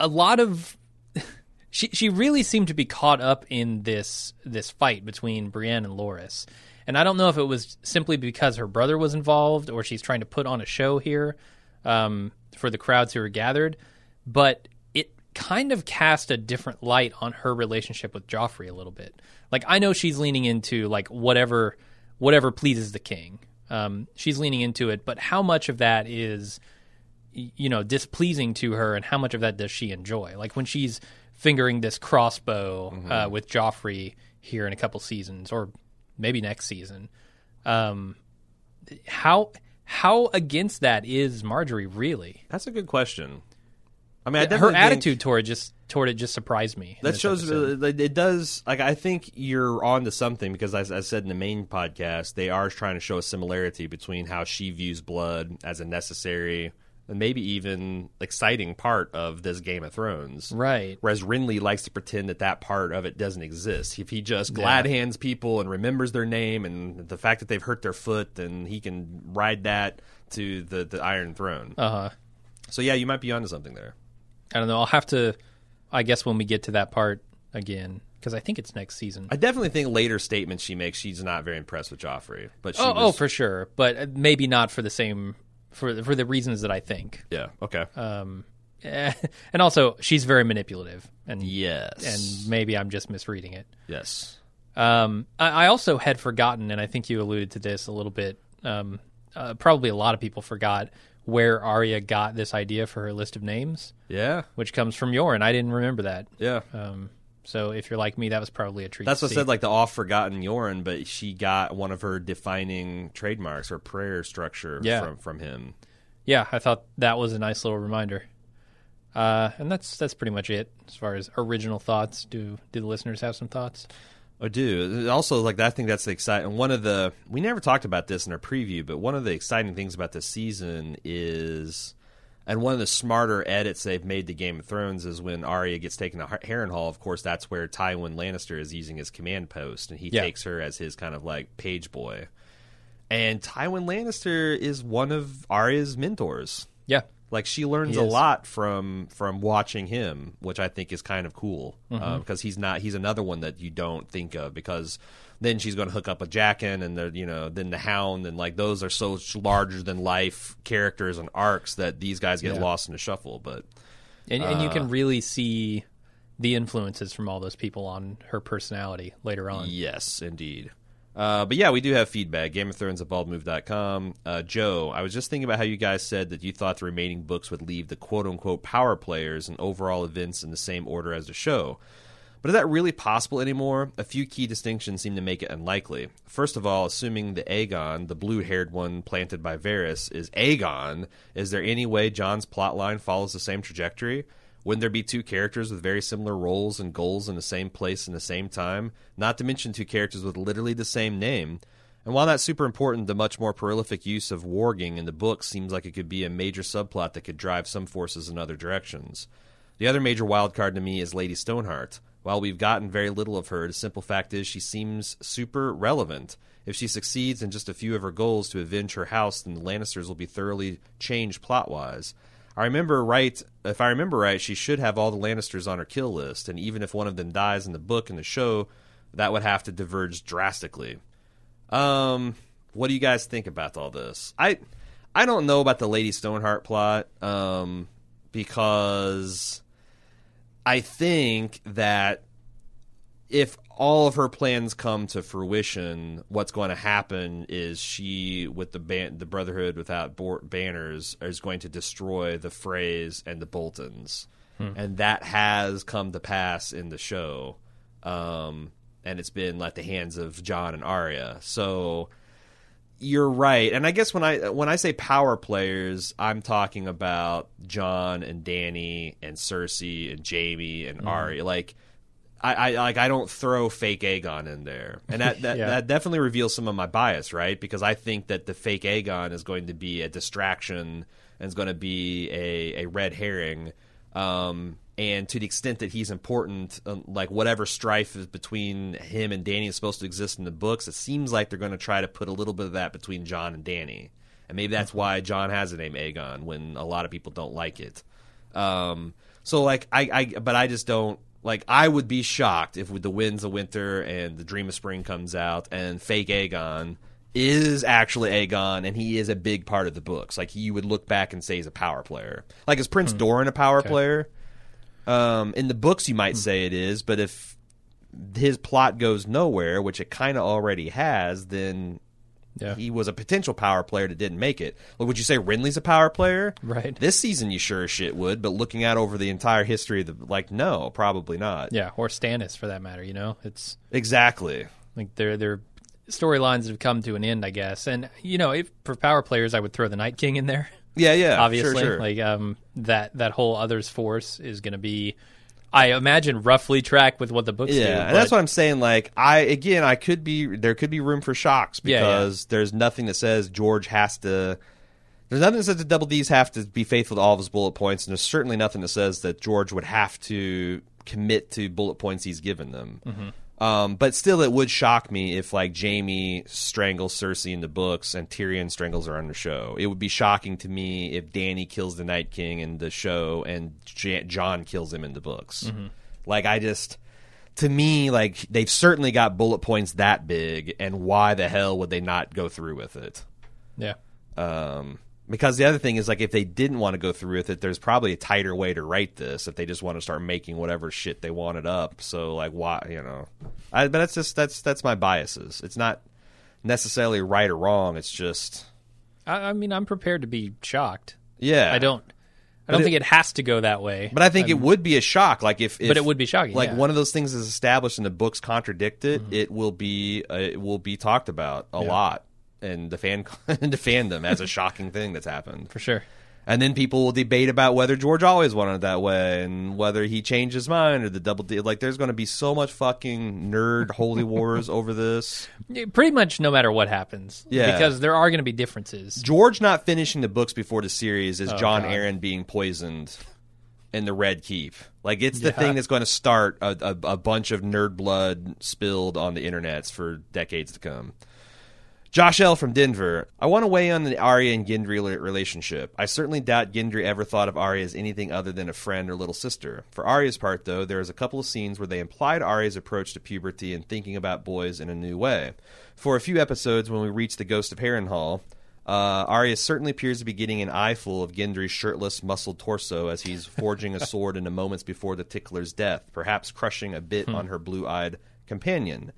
a lot of she she really seemed to be caught up in this this fight between Brienne and Loras, and I don't know if it was simply because her brother was involved or she's trying to put on a show here um, for the crowds who are gathered, but kind of cast a different light on her relationship with Joffrey a little bit. Like I know she's leaning into like whatever whatever pleases the king. Um, she's leaning into it, but how much of that is you know displeasing to her, and how much of that does she enjoy? Like when she's fingering this crossbow uh, with Joffrey here in a couple seasons, or maybe next season. Um, how how against that is Margaery really? That's a good question. I mean, I her attitude toward it just toward it just surprised me. That shows episode. it does. Like I think you're on to something because, as I said in the main podcast, they are trying to show a similarity between how she views blood as a necessary and maybe even exciting part of this Game of Thrones. right. Whereas Renly likes to pretend that that part of it doesn't exist. If he just glad hands people and remembers their name and the fact that they've hurt their foot, then he can ride that to the, the Iron Throne. Uh huh. So yeah, you might be onto something there. I don't know. I'll have to. I guess when we get to that part again, because I think it's next season. I definitely think later statements she makes, she's not very impressed with Joffrey. But she oh, was, oh, for sure, but uh, maybe not for the same for for the reasons that I think. yeah, okay, Um, and also she's very manipulative, and yes, and maybe I'm just misreading it. yes, Um, I, I also had forgotten, and I think you alluded to this a little bit. Um, uh, probably a lot of people forgot where Arya got this idea for her list of names, yeah, which comes from Yoren. I didn't remember that. yeah. Um, so if you're like me, that was probably a treat. That's what I see. said, like the off forgotten Yoren, but she got one of her defining trademarks or prayer structure Yeah. from from him. yeah, I thought that was a nice little reminder. Uh, and that's that's pretty much it as far as original thoughts. Do do the listeners have some thoughts? I do. Also, like I think that's the exciting. One of the we never talked about this in our preview, but one of the exciting things about this season is, and one of the smarter edits they've made to Game of Thrones is when Arya gets taken to Har- Harrenhal. Of course, that's where Tywin Lannister is using his command post, and he Yeah. takes her as his kind of like page boy. And Tywin Lannister is one of Arya's mentors. Yeah, Like she learns a lot from from watching him, which I think is kind of cool Mm-hmm. because he's not he's another one that you don't think of because then she's going to hook up with Jaqen and the you know then the Hound and like those are so larger than life characters and arcs that these guys get Yeah. lost in the shuffle. But and and you Uh. can really see the influences from all those people on her personality later on. yes, indeed. Uh, but yeah, we do have feedback. Game of Thrones at baldmove.com. Uh, Joe, I was just thinking about how you guys said that you thought the remaining books would leave the quote unquote power players and overall events in the same order as the show. But is that really possible anymore? A few key distinctions seem to make it unlikely. First of all, assuming the Aegon, the blue haired one planted by Varys, is Aegon, is there any way Jon's plotline follows the same trajectory? Wouldn't there be two characters with very similar roles and goals in the same place in the same time? Not to mention two characters with literally the same name. And while that's super important, the much more prolific use of warging in the book seems like it could be a major subplot that could drive some forces in other directions. The other major wild card to me is Lady Stoneheart. While we've gotten very little of her, the simple fact is she seems super relevant. If she succeeds in just a few of her goals to avenge her house, then the Lannisters will be thoroughly changed plot wise. I remember right if I remember right, she should have all the Lannisters on her kill list, and even if one of them dies in the book and the show, that would have to diverge drastically. Um, what do you guys think about all this? I I don't know about the Lady Stoneheart plot, um, because I think that if all of her plans come to fruition, what's going to happen is she, with the ban- the Brotherhood without banners, is going to destroy the Freys and the Boltons, and that has come to pass in the show. um, and it's been at the hands of Jon and Arya. So you're right, and I guess when I when I say power players, I'm talking about Jon and Dany and Cersei and Jaime and Arya. Like, I, I like I don't throw fake Aegon in there, and that that, Yeah. that definitely reveals some of my bias, right? Because I think that the fake Aegon is going to be a distraction and is going to be a a red herring. Um, and to the extent that he's important, um, like whatever strife is between him and Dany is supposed to exist in the books, it seems like they're going to try to put a little bit of that between Jon and Dany, and maybe that's why Jon has the name Aegon when a lot of people don't like it. Um, so like I, I, but I just don't like. I would be shocked if with the Winds of Winter and the Dream of Spring comes out and fake Aegon is actually Aegon and he is a big part of the books. Like you would look back and say he's a power player. Like is Prince Doran a power player? Um, in the books, you might say it is, but if his plot goes nowhere, which it kind of already has, then Yeah. he was a potential power player that didn't make it. Well, would you say Renly's a power player? Right. This season, you sure as shit would, but looking out over the entire history of the, like, no, probably not. Yeah, or Stannis for that matter. You know, it's Exactly. like they're they're storylines have come to an end, I guess. And you know, if for power players, I would throw the Night King in there. Yeah, yeah. obviously, Sure, sure. like um that that whole others force is going to be, I imagine, roughly track with what the books do. Yeah, and that's what I'm saying. Like, I again, I could be there could be room for shocks Yeah, yeah. because there's nothing that says George has to. There's nothing that says the Double D's have to be faithful to all of his bullet points, and there's certainly nothing that says that George would have to commit to bullet points he's given them. Mm-hmm. Um, but still, it would shock me if like Jaime strangles Cersei in the books and Tyrion strangles her on the show. It would be shocking to me if Dany kills the Night King in the show and J- Jon kills him in the books. Mm-hmm. Like I just, to me, like they've certainly got bullet points that big, and why the hell would they not go through with it? yeah, Um, because the other thing is like if they didn't want to go through with it, there's probably a tighter way to write this if they just want to start making whatever shit they wanted up. So like why you know, I, but that's just that's that's my biases. It's not necessarily right or wrong. It's just I, I mean, I'm prepared to be shocked. yeah. I don't. I don't it- think it has to go that way. But I think it would be a shock. Like if, if But it would be shocking, Like yeah. one of those things is established and the books contradict it. It will be uh, it will be talked about a lot in the fan in the fandom as a shocking thing that's happened. for sure. And then people will debate about whether George always wanted it that way and whether he changed his mind or the double deal. Like, there's going to be so much fucking nerd holy wars over this. Yeah, Pretty much no matter what happens. Yeah. Because there are going to be differences. George not finishing the books before the series is oh, John Oh, God. Aaron being poisoned in the Red Keep. Like, it's the Yeah. thing that's going to start a, a, a bunch of nerd blood spilled on the internets for decades to come. Josh L. from Denver. I want to weigh in on the Arya and Gendry relationship. I certainly doubt Gendry ever thought of Arya as anything other than a friend or little sister. For Arya's part, though, there is a couple of scenes where they implied Arya's approach to puberty and thinking about boys in a new way. For a few episodes, when we reach the Ghost of Harrenhal, uh, Arya certainly appears to be getting an eyeful of Gendry's shirtless, muscled torso as he's forging a sword in the moments before the Tickler's death, perhaps crushing a bit on her blue-eyed companion.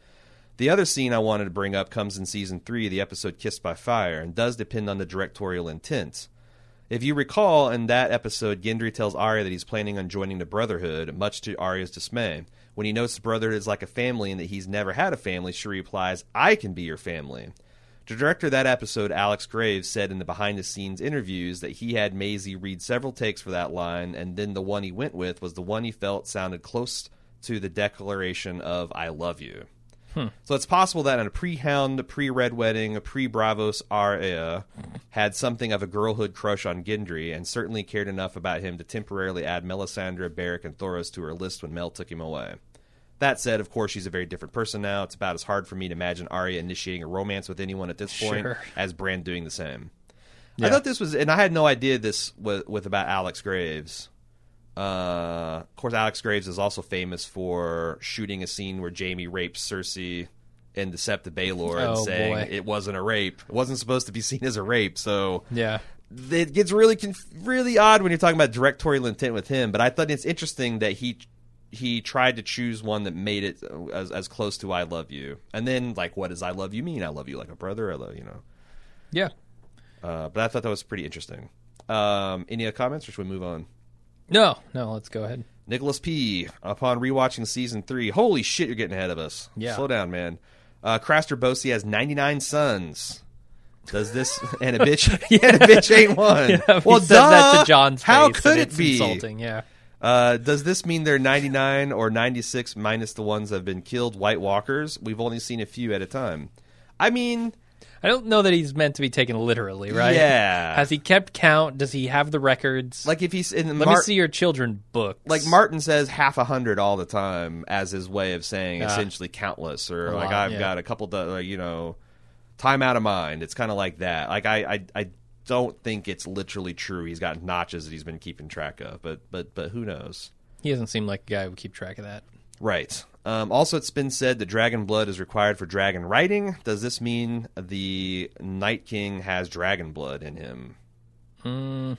The other scene I wanted to bring up comes in season three, the episode Kissed by Fire, and does depend on the directorial intent. If you recall, in that episode, Gendry tells Arya that he's planning on joining the Brotherhood, much to Arya's dismay. When he notes the Brotherhood is like a family and that he's never had a family, she replies, I can be your family. The director of that episode, Alex Graves, said in the behind the scenes interviews that he had Maisie read several takes for that line, and then the one he went with was the one he felt sounded close to the declaration of I love you. So it's possible that in a pre-Hound, pre-Red Wedding, a pre-Braavos Arya uh, had something of a girlhood crush on Gendry, and certainly cared enough about him to temporarily add Melisandre, Beric, and Thoros to her list when Mel took him away. That said, of course, she's a very different person now. It's about as hard for me to imagine Arya initiating a romance with anyone at this point Sure. as Bran doing the same. I thought this was, and I had no idea this was with about Alex Graves. Uh, of course, Alex Graves is also famous for shooting a scene where Jaime rapes Cersei in the Sept of Baelor and Oh, saying boy. it wasn't a rape. It wasn't supposed to be seen as a rape. So Yeah. it gets really conf- really odd when you're talking about directorial intent with him. But I thought it's interesting that he he tried to choose one that made it as as close to "I love you," and then like, what does "I love you" mean? I love you like a brother. I love you know. Yeah. Uh, but I thought that was pretty interesting. Um, any other comments, or should we move on? No, no, let's go ahead. Nicholas P. Upon rewatching season three, holy shit, you're getting ahead of us. Yeah. slow down, man. Uh, Craster Bosie has 99 sons. Does this and a bitch? and a bitch ain't one. Yeah, well, says that to Jon's How could it be? insulting? Yeah. Uh, does this mean they're 99 or 96 minus the ones that have been killed? White Walkers. We've only seen a few at a time. I mean, I don't know that he's meant to be taken literally, right? Yeah. Has he kept count? Does he have the records? like if he's in the let Mar- me see your children books. like Martin says half a hundred all the time as his way of saying essentially countless or like lot, I've yeah. got a couple do- like, you know time out of mind it's kind of like that like I, I I don't think it's literally true he's got notches that he's been keeping track of but but but who knows he doesn't seem like a guy who would keep track of that. right um, also it's been said that dragon blood is required for dragon riding does this mean the night king has dragon blood in him Mm,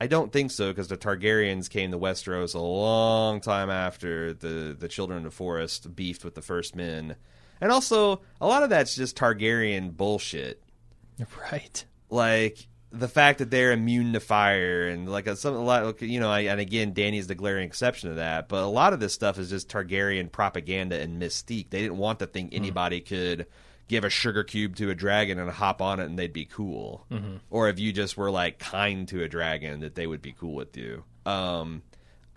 I don't think so because the Targaryens came to Westeros a long time after the the Children of the Forest beefed with the First Men, and also a lot of that's just Targaryen bullshit. right. Like the fact that they're immune to fire and like a, some a lot you know I, and again Dany's the glaring exception to that but a lot of this stuff is just Targaryen propaganda and mystique they didn't want to think anybody could give a sugar cube to a dragon and hop on it and they'd be cool or if you just were like kind to a dragon that they would be cool with you um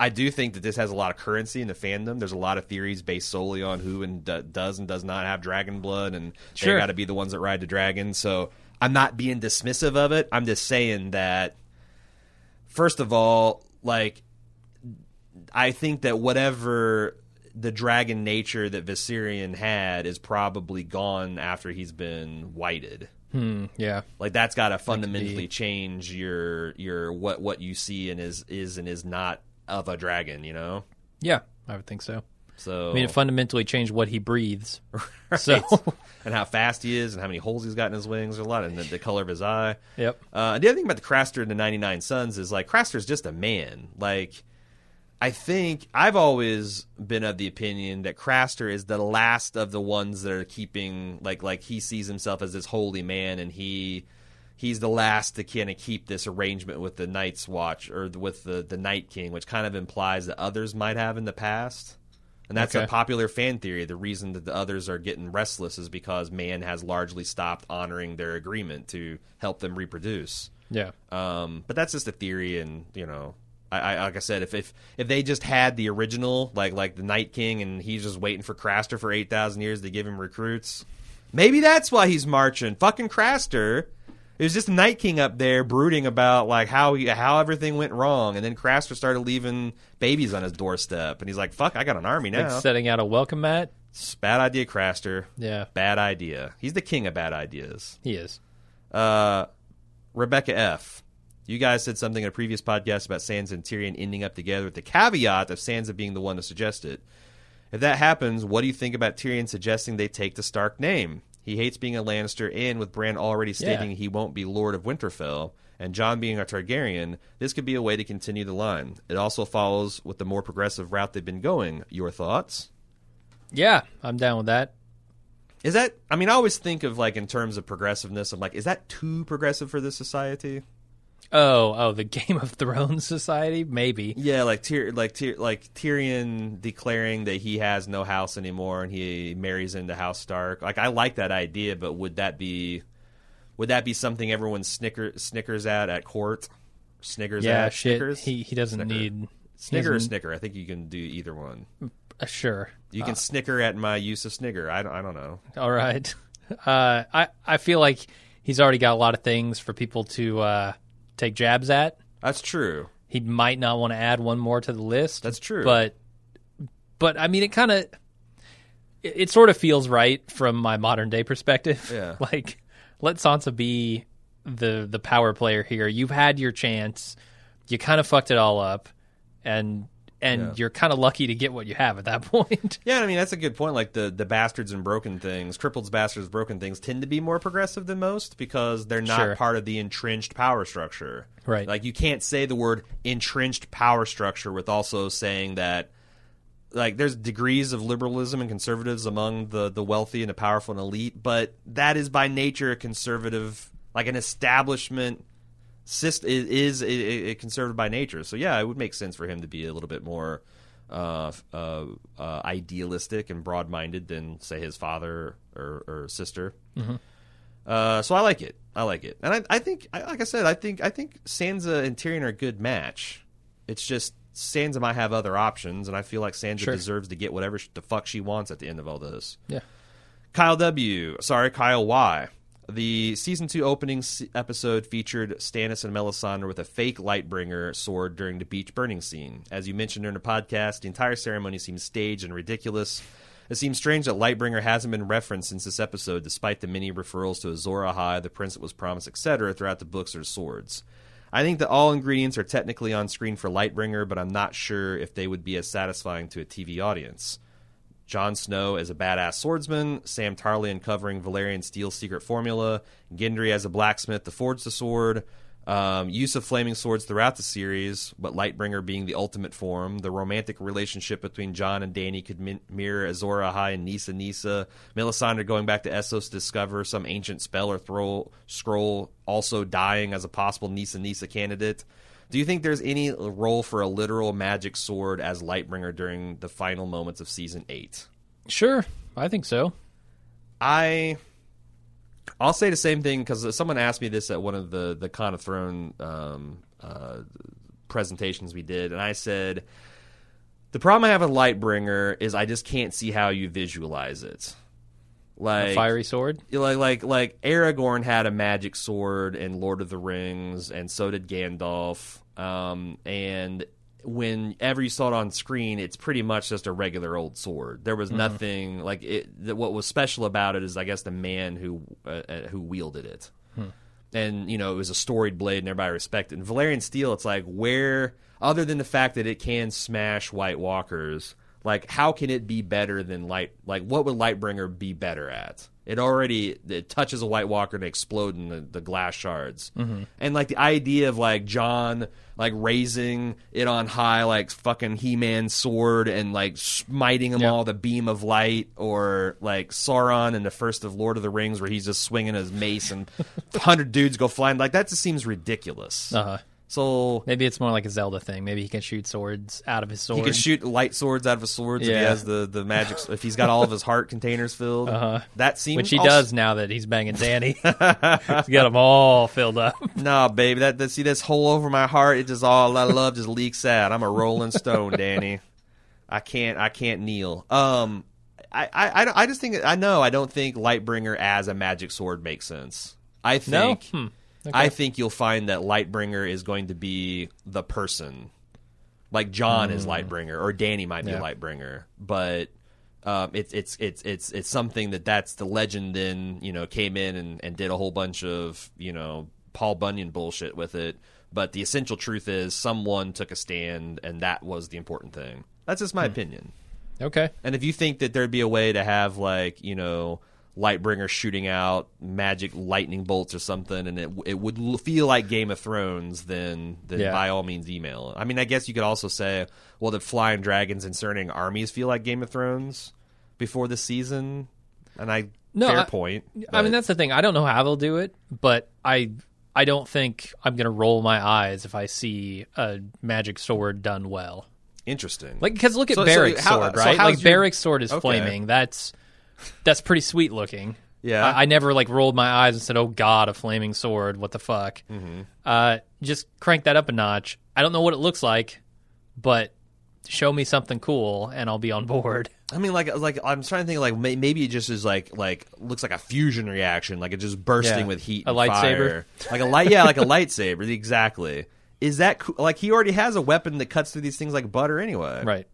I do think that this has a lot of currency in the fandom. There's a lot of theories based solely on who and d- does and does not have dragon blood, and Sure. they got to be the ones that ride the dragon. So I'm not being dismissive of it. I'm just saying that, first of all, like, I think that whatever the dragon nature that Viserion had is probably gone after he's been whited. Hmm, yeah. Like that's got to fundamentally change your your what what you see and is is and is not of a dragon. You know. Yeah, I would think so. So I mean, it fundamentally changed what he breathes. So, and how fast he is and how many holes he's got in his wings. There's a lot, and the, the color of his eye. yep. Uh, the other thing about the Craster and the 99 Sons is like Craster's just a man. Like, I think I've always been of the opinion that Craster is the last of the ones that are keeping like like he sees himself as this holy man, and he he's the last to kind of keep this arrangement with the Night's Watch or with the the Night King, which kind of implies that others might have in the past. And that's a popular fan theory. The reason that the others are getting restless is because man has largely stopped honoring their agreement to help them reproduce. Yeah. Um, but that's just a theory, and you know, I, I like I said, if if if they just had the original, like like the Night King, and he's just waiting for Craster for eight thousand years to give him recruits, maybe that's why he's marching. Fucking Craster. It was just Night King up there brooding about like how he, how everything went wrong, and then Craster started leaving babies on his doorstep, and he's like, "Fuck, I got an army now." Like setting out a welcome mat. It's bad idea, Craster. Yeah, Bad idea. He's the king of bad ideas. he is. Uh, Rebecca F. You guys said something in a previous podcast about Sansa and Tyrion ending up together with the caveat of Sansa being the one to suggest it. If that happens, what do you think about Tyrion suggesting they take the Stark name? He hates being a Lannister, and with Bran already stating Yeah. he won't be Lord of Winterfell, and Jon being a Targaryen, this could be a way to continue the line. It also follows with the more progressive route they've been going. Your thoughts? Yeah, I'm down with that. Is that? I mean, I always think of like in terms of progressiveness. I'm like, is that too progressive for this society? Oh, oh, the Game of Thrones society, maybe. Yeah, like Tyr- like Tyr- like Tyrion declaring that he has no house anymore and he marries into House Stark. Like I like that idea, but would that be would that be something everyone snicker snickers at at court? Snickers Yeah, at shit. Snickers? He he doesn't Snicker. need Snicker or snicker. I think you can do either one. uh, sure. You can snicker at my use of snigger. I don't, I don't know. All right. Uh, I I feel like he's already got a lot of things for people to uh, take jabs at. That's true. He might not want to add one more to the list. That's true. But but I mean, it kind of it, it sort of feels right from my modern day perspective. Yeah. like let Sansa be the the power player here. You've had your chance. You kind of fucked it all up, and and Yeah. you're kind of lucky to get what you have at that point. Yeah, I mean that's a good point. Like the the bastards and broken things, crippled bastards, broken things tend to be more progressive than most because they're not Sure. part of the entrenched power structure. Right. Like you can't say the word entrenched power structure with also saying that like there's degrees of liberalism and conservatives among the the wealthy and the powerful and elite, but that is by nature a conservative like an establishment syst- is, is conservative by nature. So yeah, it would make sense for him to be a little bit more uh, uh, uh, idealistic and broad minded than say his father or, or sister. Uh, so I like it. I like it, and I, I think, I, like I said, I think I think Sansa and Tyrion are a good match. It's just Sansa might have other options, and I feel like Sansa Sure. deserves to get whatever the fuck she wants at the end of all this. Yeah. Kyle W. Sorry, Kyle Y. The season two opening episode featured Stannis and Melisandre with a fake Lightbringer sword during the beach burning scene. As you mentioned during the podcast, the entire ceremony seems staged and ridiculous. It seems strange that Lightbringer hasn't been referenced since this episode, despite the many referrals to Azor Ahai, the prince that was promised, etc., throughout the books or swords. I think that all ingredients are technically on screen for Lightbringer, but I'm not sure if they would be as satisfying to a TV audience. Jon Snow as a badass swordsman, Sam Tarly uncovering Valyrian Steel's secret formula, Gendry as a blacksmith to forge the sword, um, use of flaming swords throughout the series, but Lightbringer being the ultimate form, the romantic relationship between Jon and Dany could min- mirror Azor Ahai and Nissa Nissa, Melisandre going back to Essos to discover some ancient spell or throw scroll, also dying as a possible Nissa Nissa candidate. Do you think there's any role for a literal magic sword as Lightbringer during the final moments of season eight? Sure, I think so. I I'll say the same thing because someone asked me this at one of the the Con of Throne um, uh, presentations we did, and I said the problem I have with Lightbringer is I just can't see how you visualize it. Like A fiery sword. like like like Aragorn had a magic sword in Lord of the Rings, and so did Gandalf. Um, and whenever you saw it on screen, it's pretty much just a regular old sword. There was nothing like it. th- What was special about it is, I guess, the man who uh, uh, who wielded it. And you know, it was a storied blade, and everybody respected. And Valyrian steel, it's like where, other than the fact that it can smash White Walkers, like how can it be better than light? Like what would Lightbringer be better at? It already it touches a White Walker and explode in the, the glass shards. And like the idea of like Jon like raising it on high like fucking He-Man sword and like smiting them Yeah. all the beam of light or like Sauron in the first of Lord of the Rings where he's just swinging his mace and 100 dudes go flying like that just seems ridiculous. Uh huh. So Maybe it's more like a Zelda thing. Maybe he can shoot swords out of his sword. he can shoot light swords out of his swords if he Yeah. has the, the magic if he's got all of his heart containers filled. Uh-huh. That seems which he also- does now that he's banging Dany. he's got them all filled up. Nah, baby, that, that see this hole over my heart, it just all that love just leaks out. I'm a rolling stone, Dany. I can't I can't kneel. Um I, I, I I just think I know I don't think Lightbringer as a magic sword makes sense. I No. think Hmm. I think you'll find that Lightbringer is going to be the person. Like Jon is Lightbringer or Dany might be Yeah. Lightbringer, but um, it's it's it's it's it's something that that's the legend. Then you know came in and, and did a whole bunch of you know Paul Bunyan bullshit with it. But the essential truth is someone took a stand, and that was the important thing. That's just my opinion. Okay. And if you think that there'd be a way to have like you know Lightbringer shooting out magic lightning bolts or something, and it it would l- feel like Game of Thrones, then then Yeah. by all means email. I mean, I guess you could also say, well, did flying dragons and certain armies feel like Game of Thrones before the season? And I No, fair I- point. I mean, that's the thing. I don't know how they'll do it, but I I don't think I'm gonna roll my eyes if I see a magic sword done well. interesting. Like, because look at So- so Beric's how- sword, so right? how's like your- Beric's sword is Okay. flaming. That's that's pretty sweet looking. Yeah. I, I never like rolled my eyes and said, "Oh God, a flaming sword! What the fuck?" Mm-hmm. Uh, just crank that up a notch. I don't know what it looks like, but show me something cool and I'll be on board. I mean, like, like I'm trying to think, like may- maybe it just is like, like looks like a fusion reaction, like it's just bursting Yeah. with heat, A and lightsaber? like a light, yeah, like a lightsaber, exactly. Is that cool? like he already has a weapon that cuts through these things like butter anyway? Right.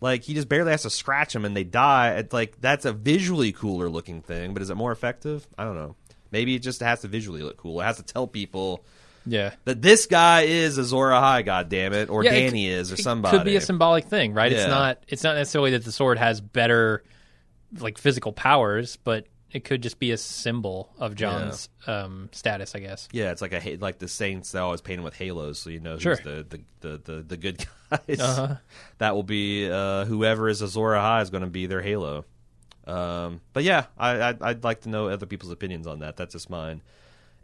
Like he just barely has to scratch them and they die. It's like that's a visually cooler looking thing, but is it more effective? I don't know. Maybe it just has to visually look cool. It has to tell people Yeah. that this guy is Azor Ahai, God damn it, or Yeah, Dany c- is, or it somebody. Could be a symbolic thing, right? Yeah. It's not. It's not necessarily that the sword has better, like physical powers, but it could just be a symbol of Jon's um, status, I guess. Yeah, it's like a like the saints they always paint them with halos, so you know who's Sure. the, the, the, the, the good guys. Uh-huh. That will be uh, whoever is Azor Ahai is going to be their halo. Um, but yeah, I, I'd, I'd like to know other people's opinions on that. That's just mine.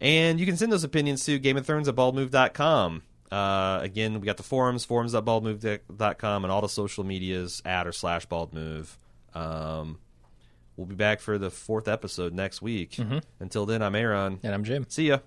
And you can send those opinions to Game of Thrones at baldmove.com. Uh, again, we got the forums, forums.baldmove.com, and all the social medias at or slash baldmove. Um, we'll be back for the fourth episode next week. Mm-hmm. Until then, I'm Aaron. And I'm Jim. See ya.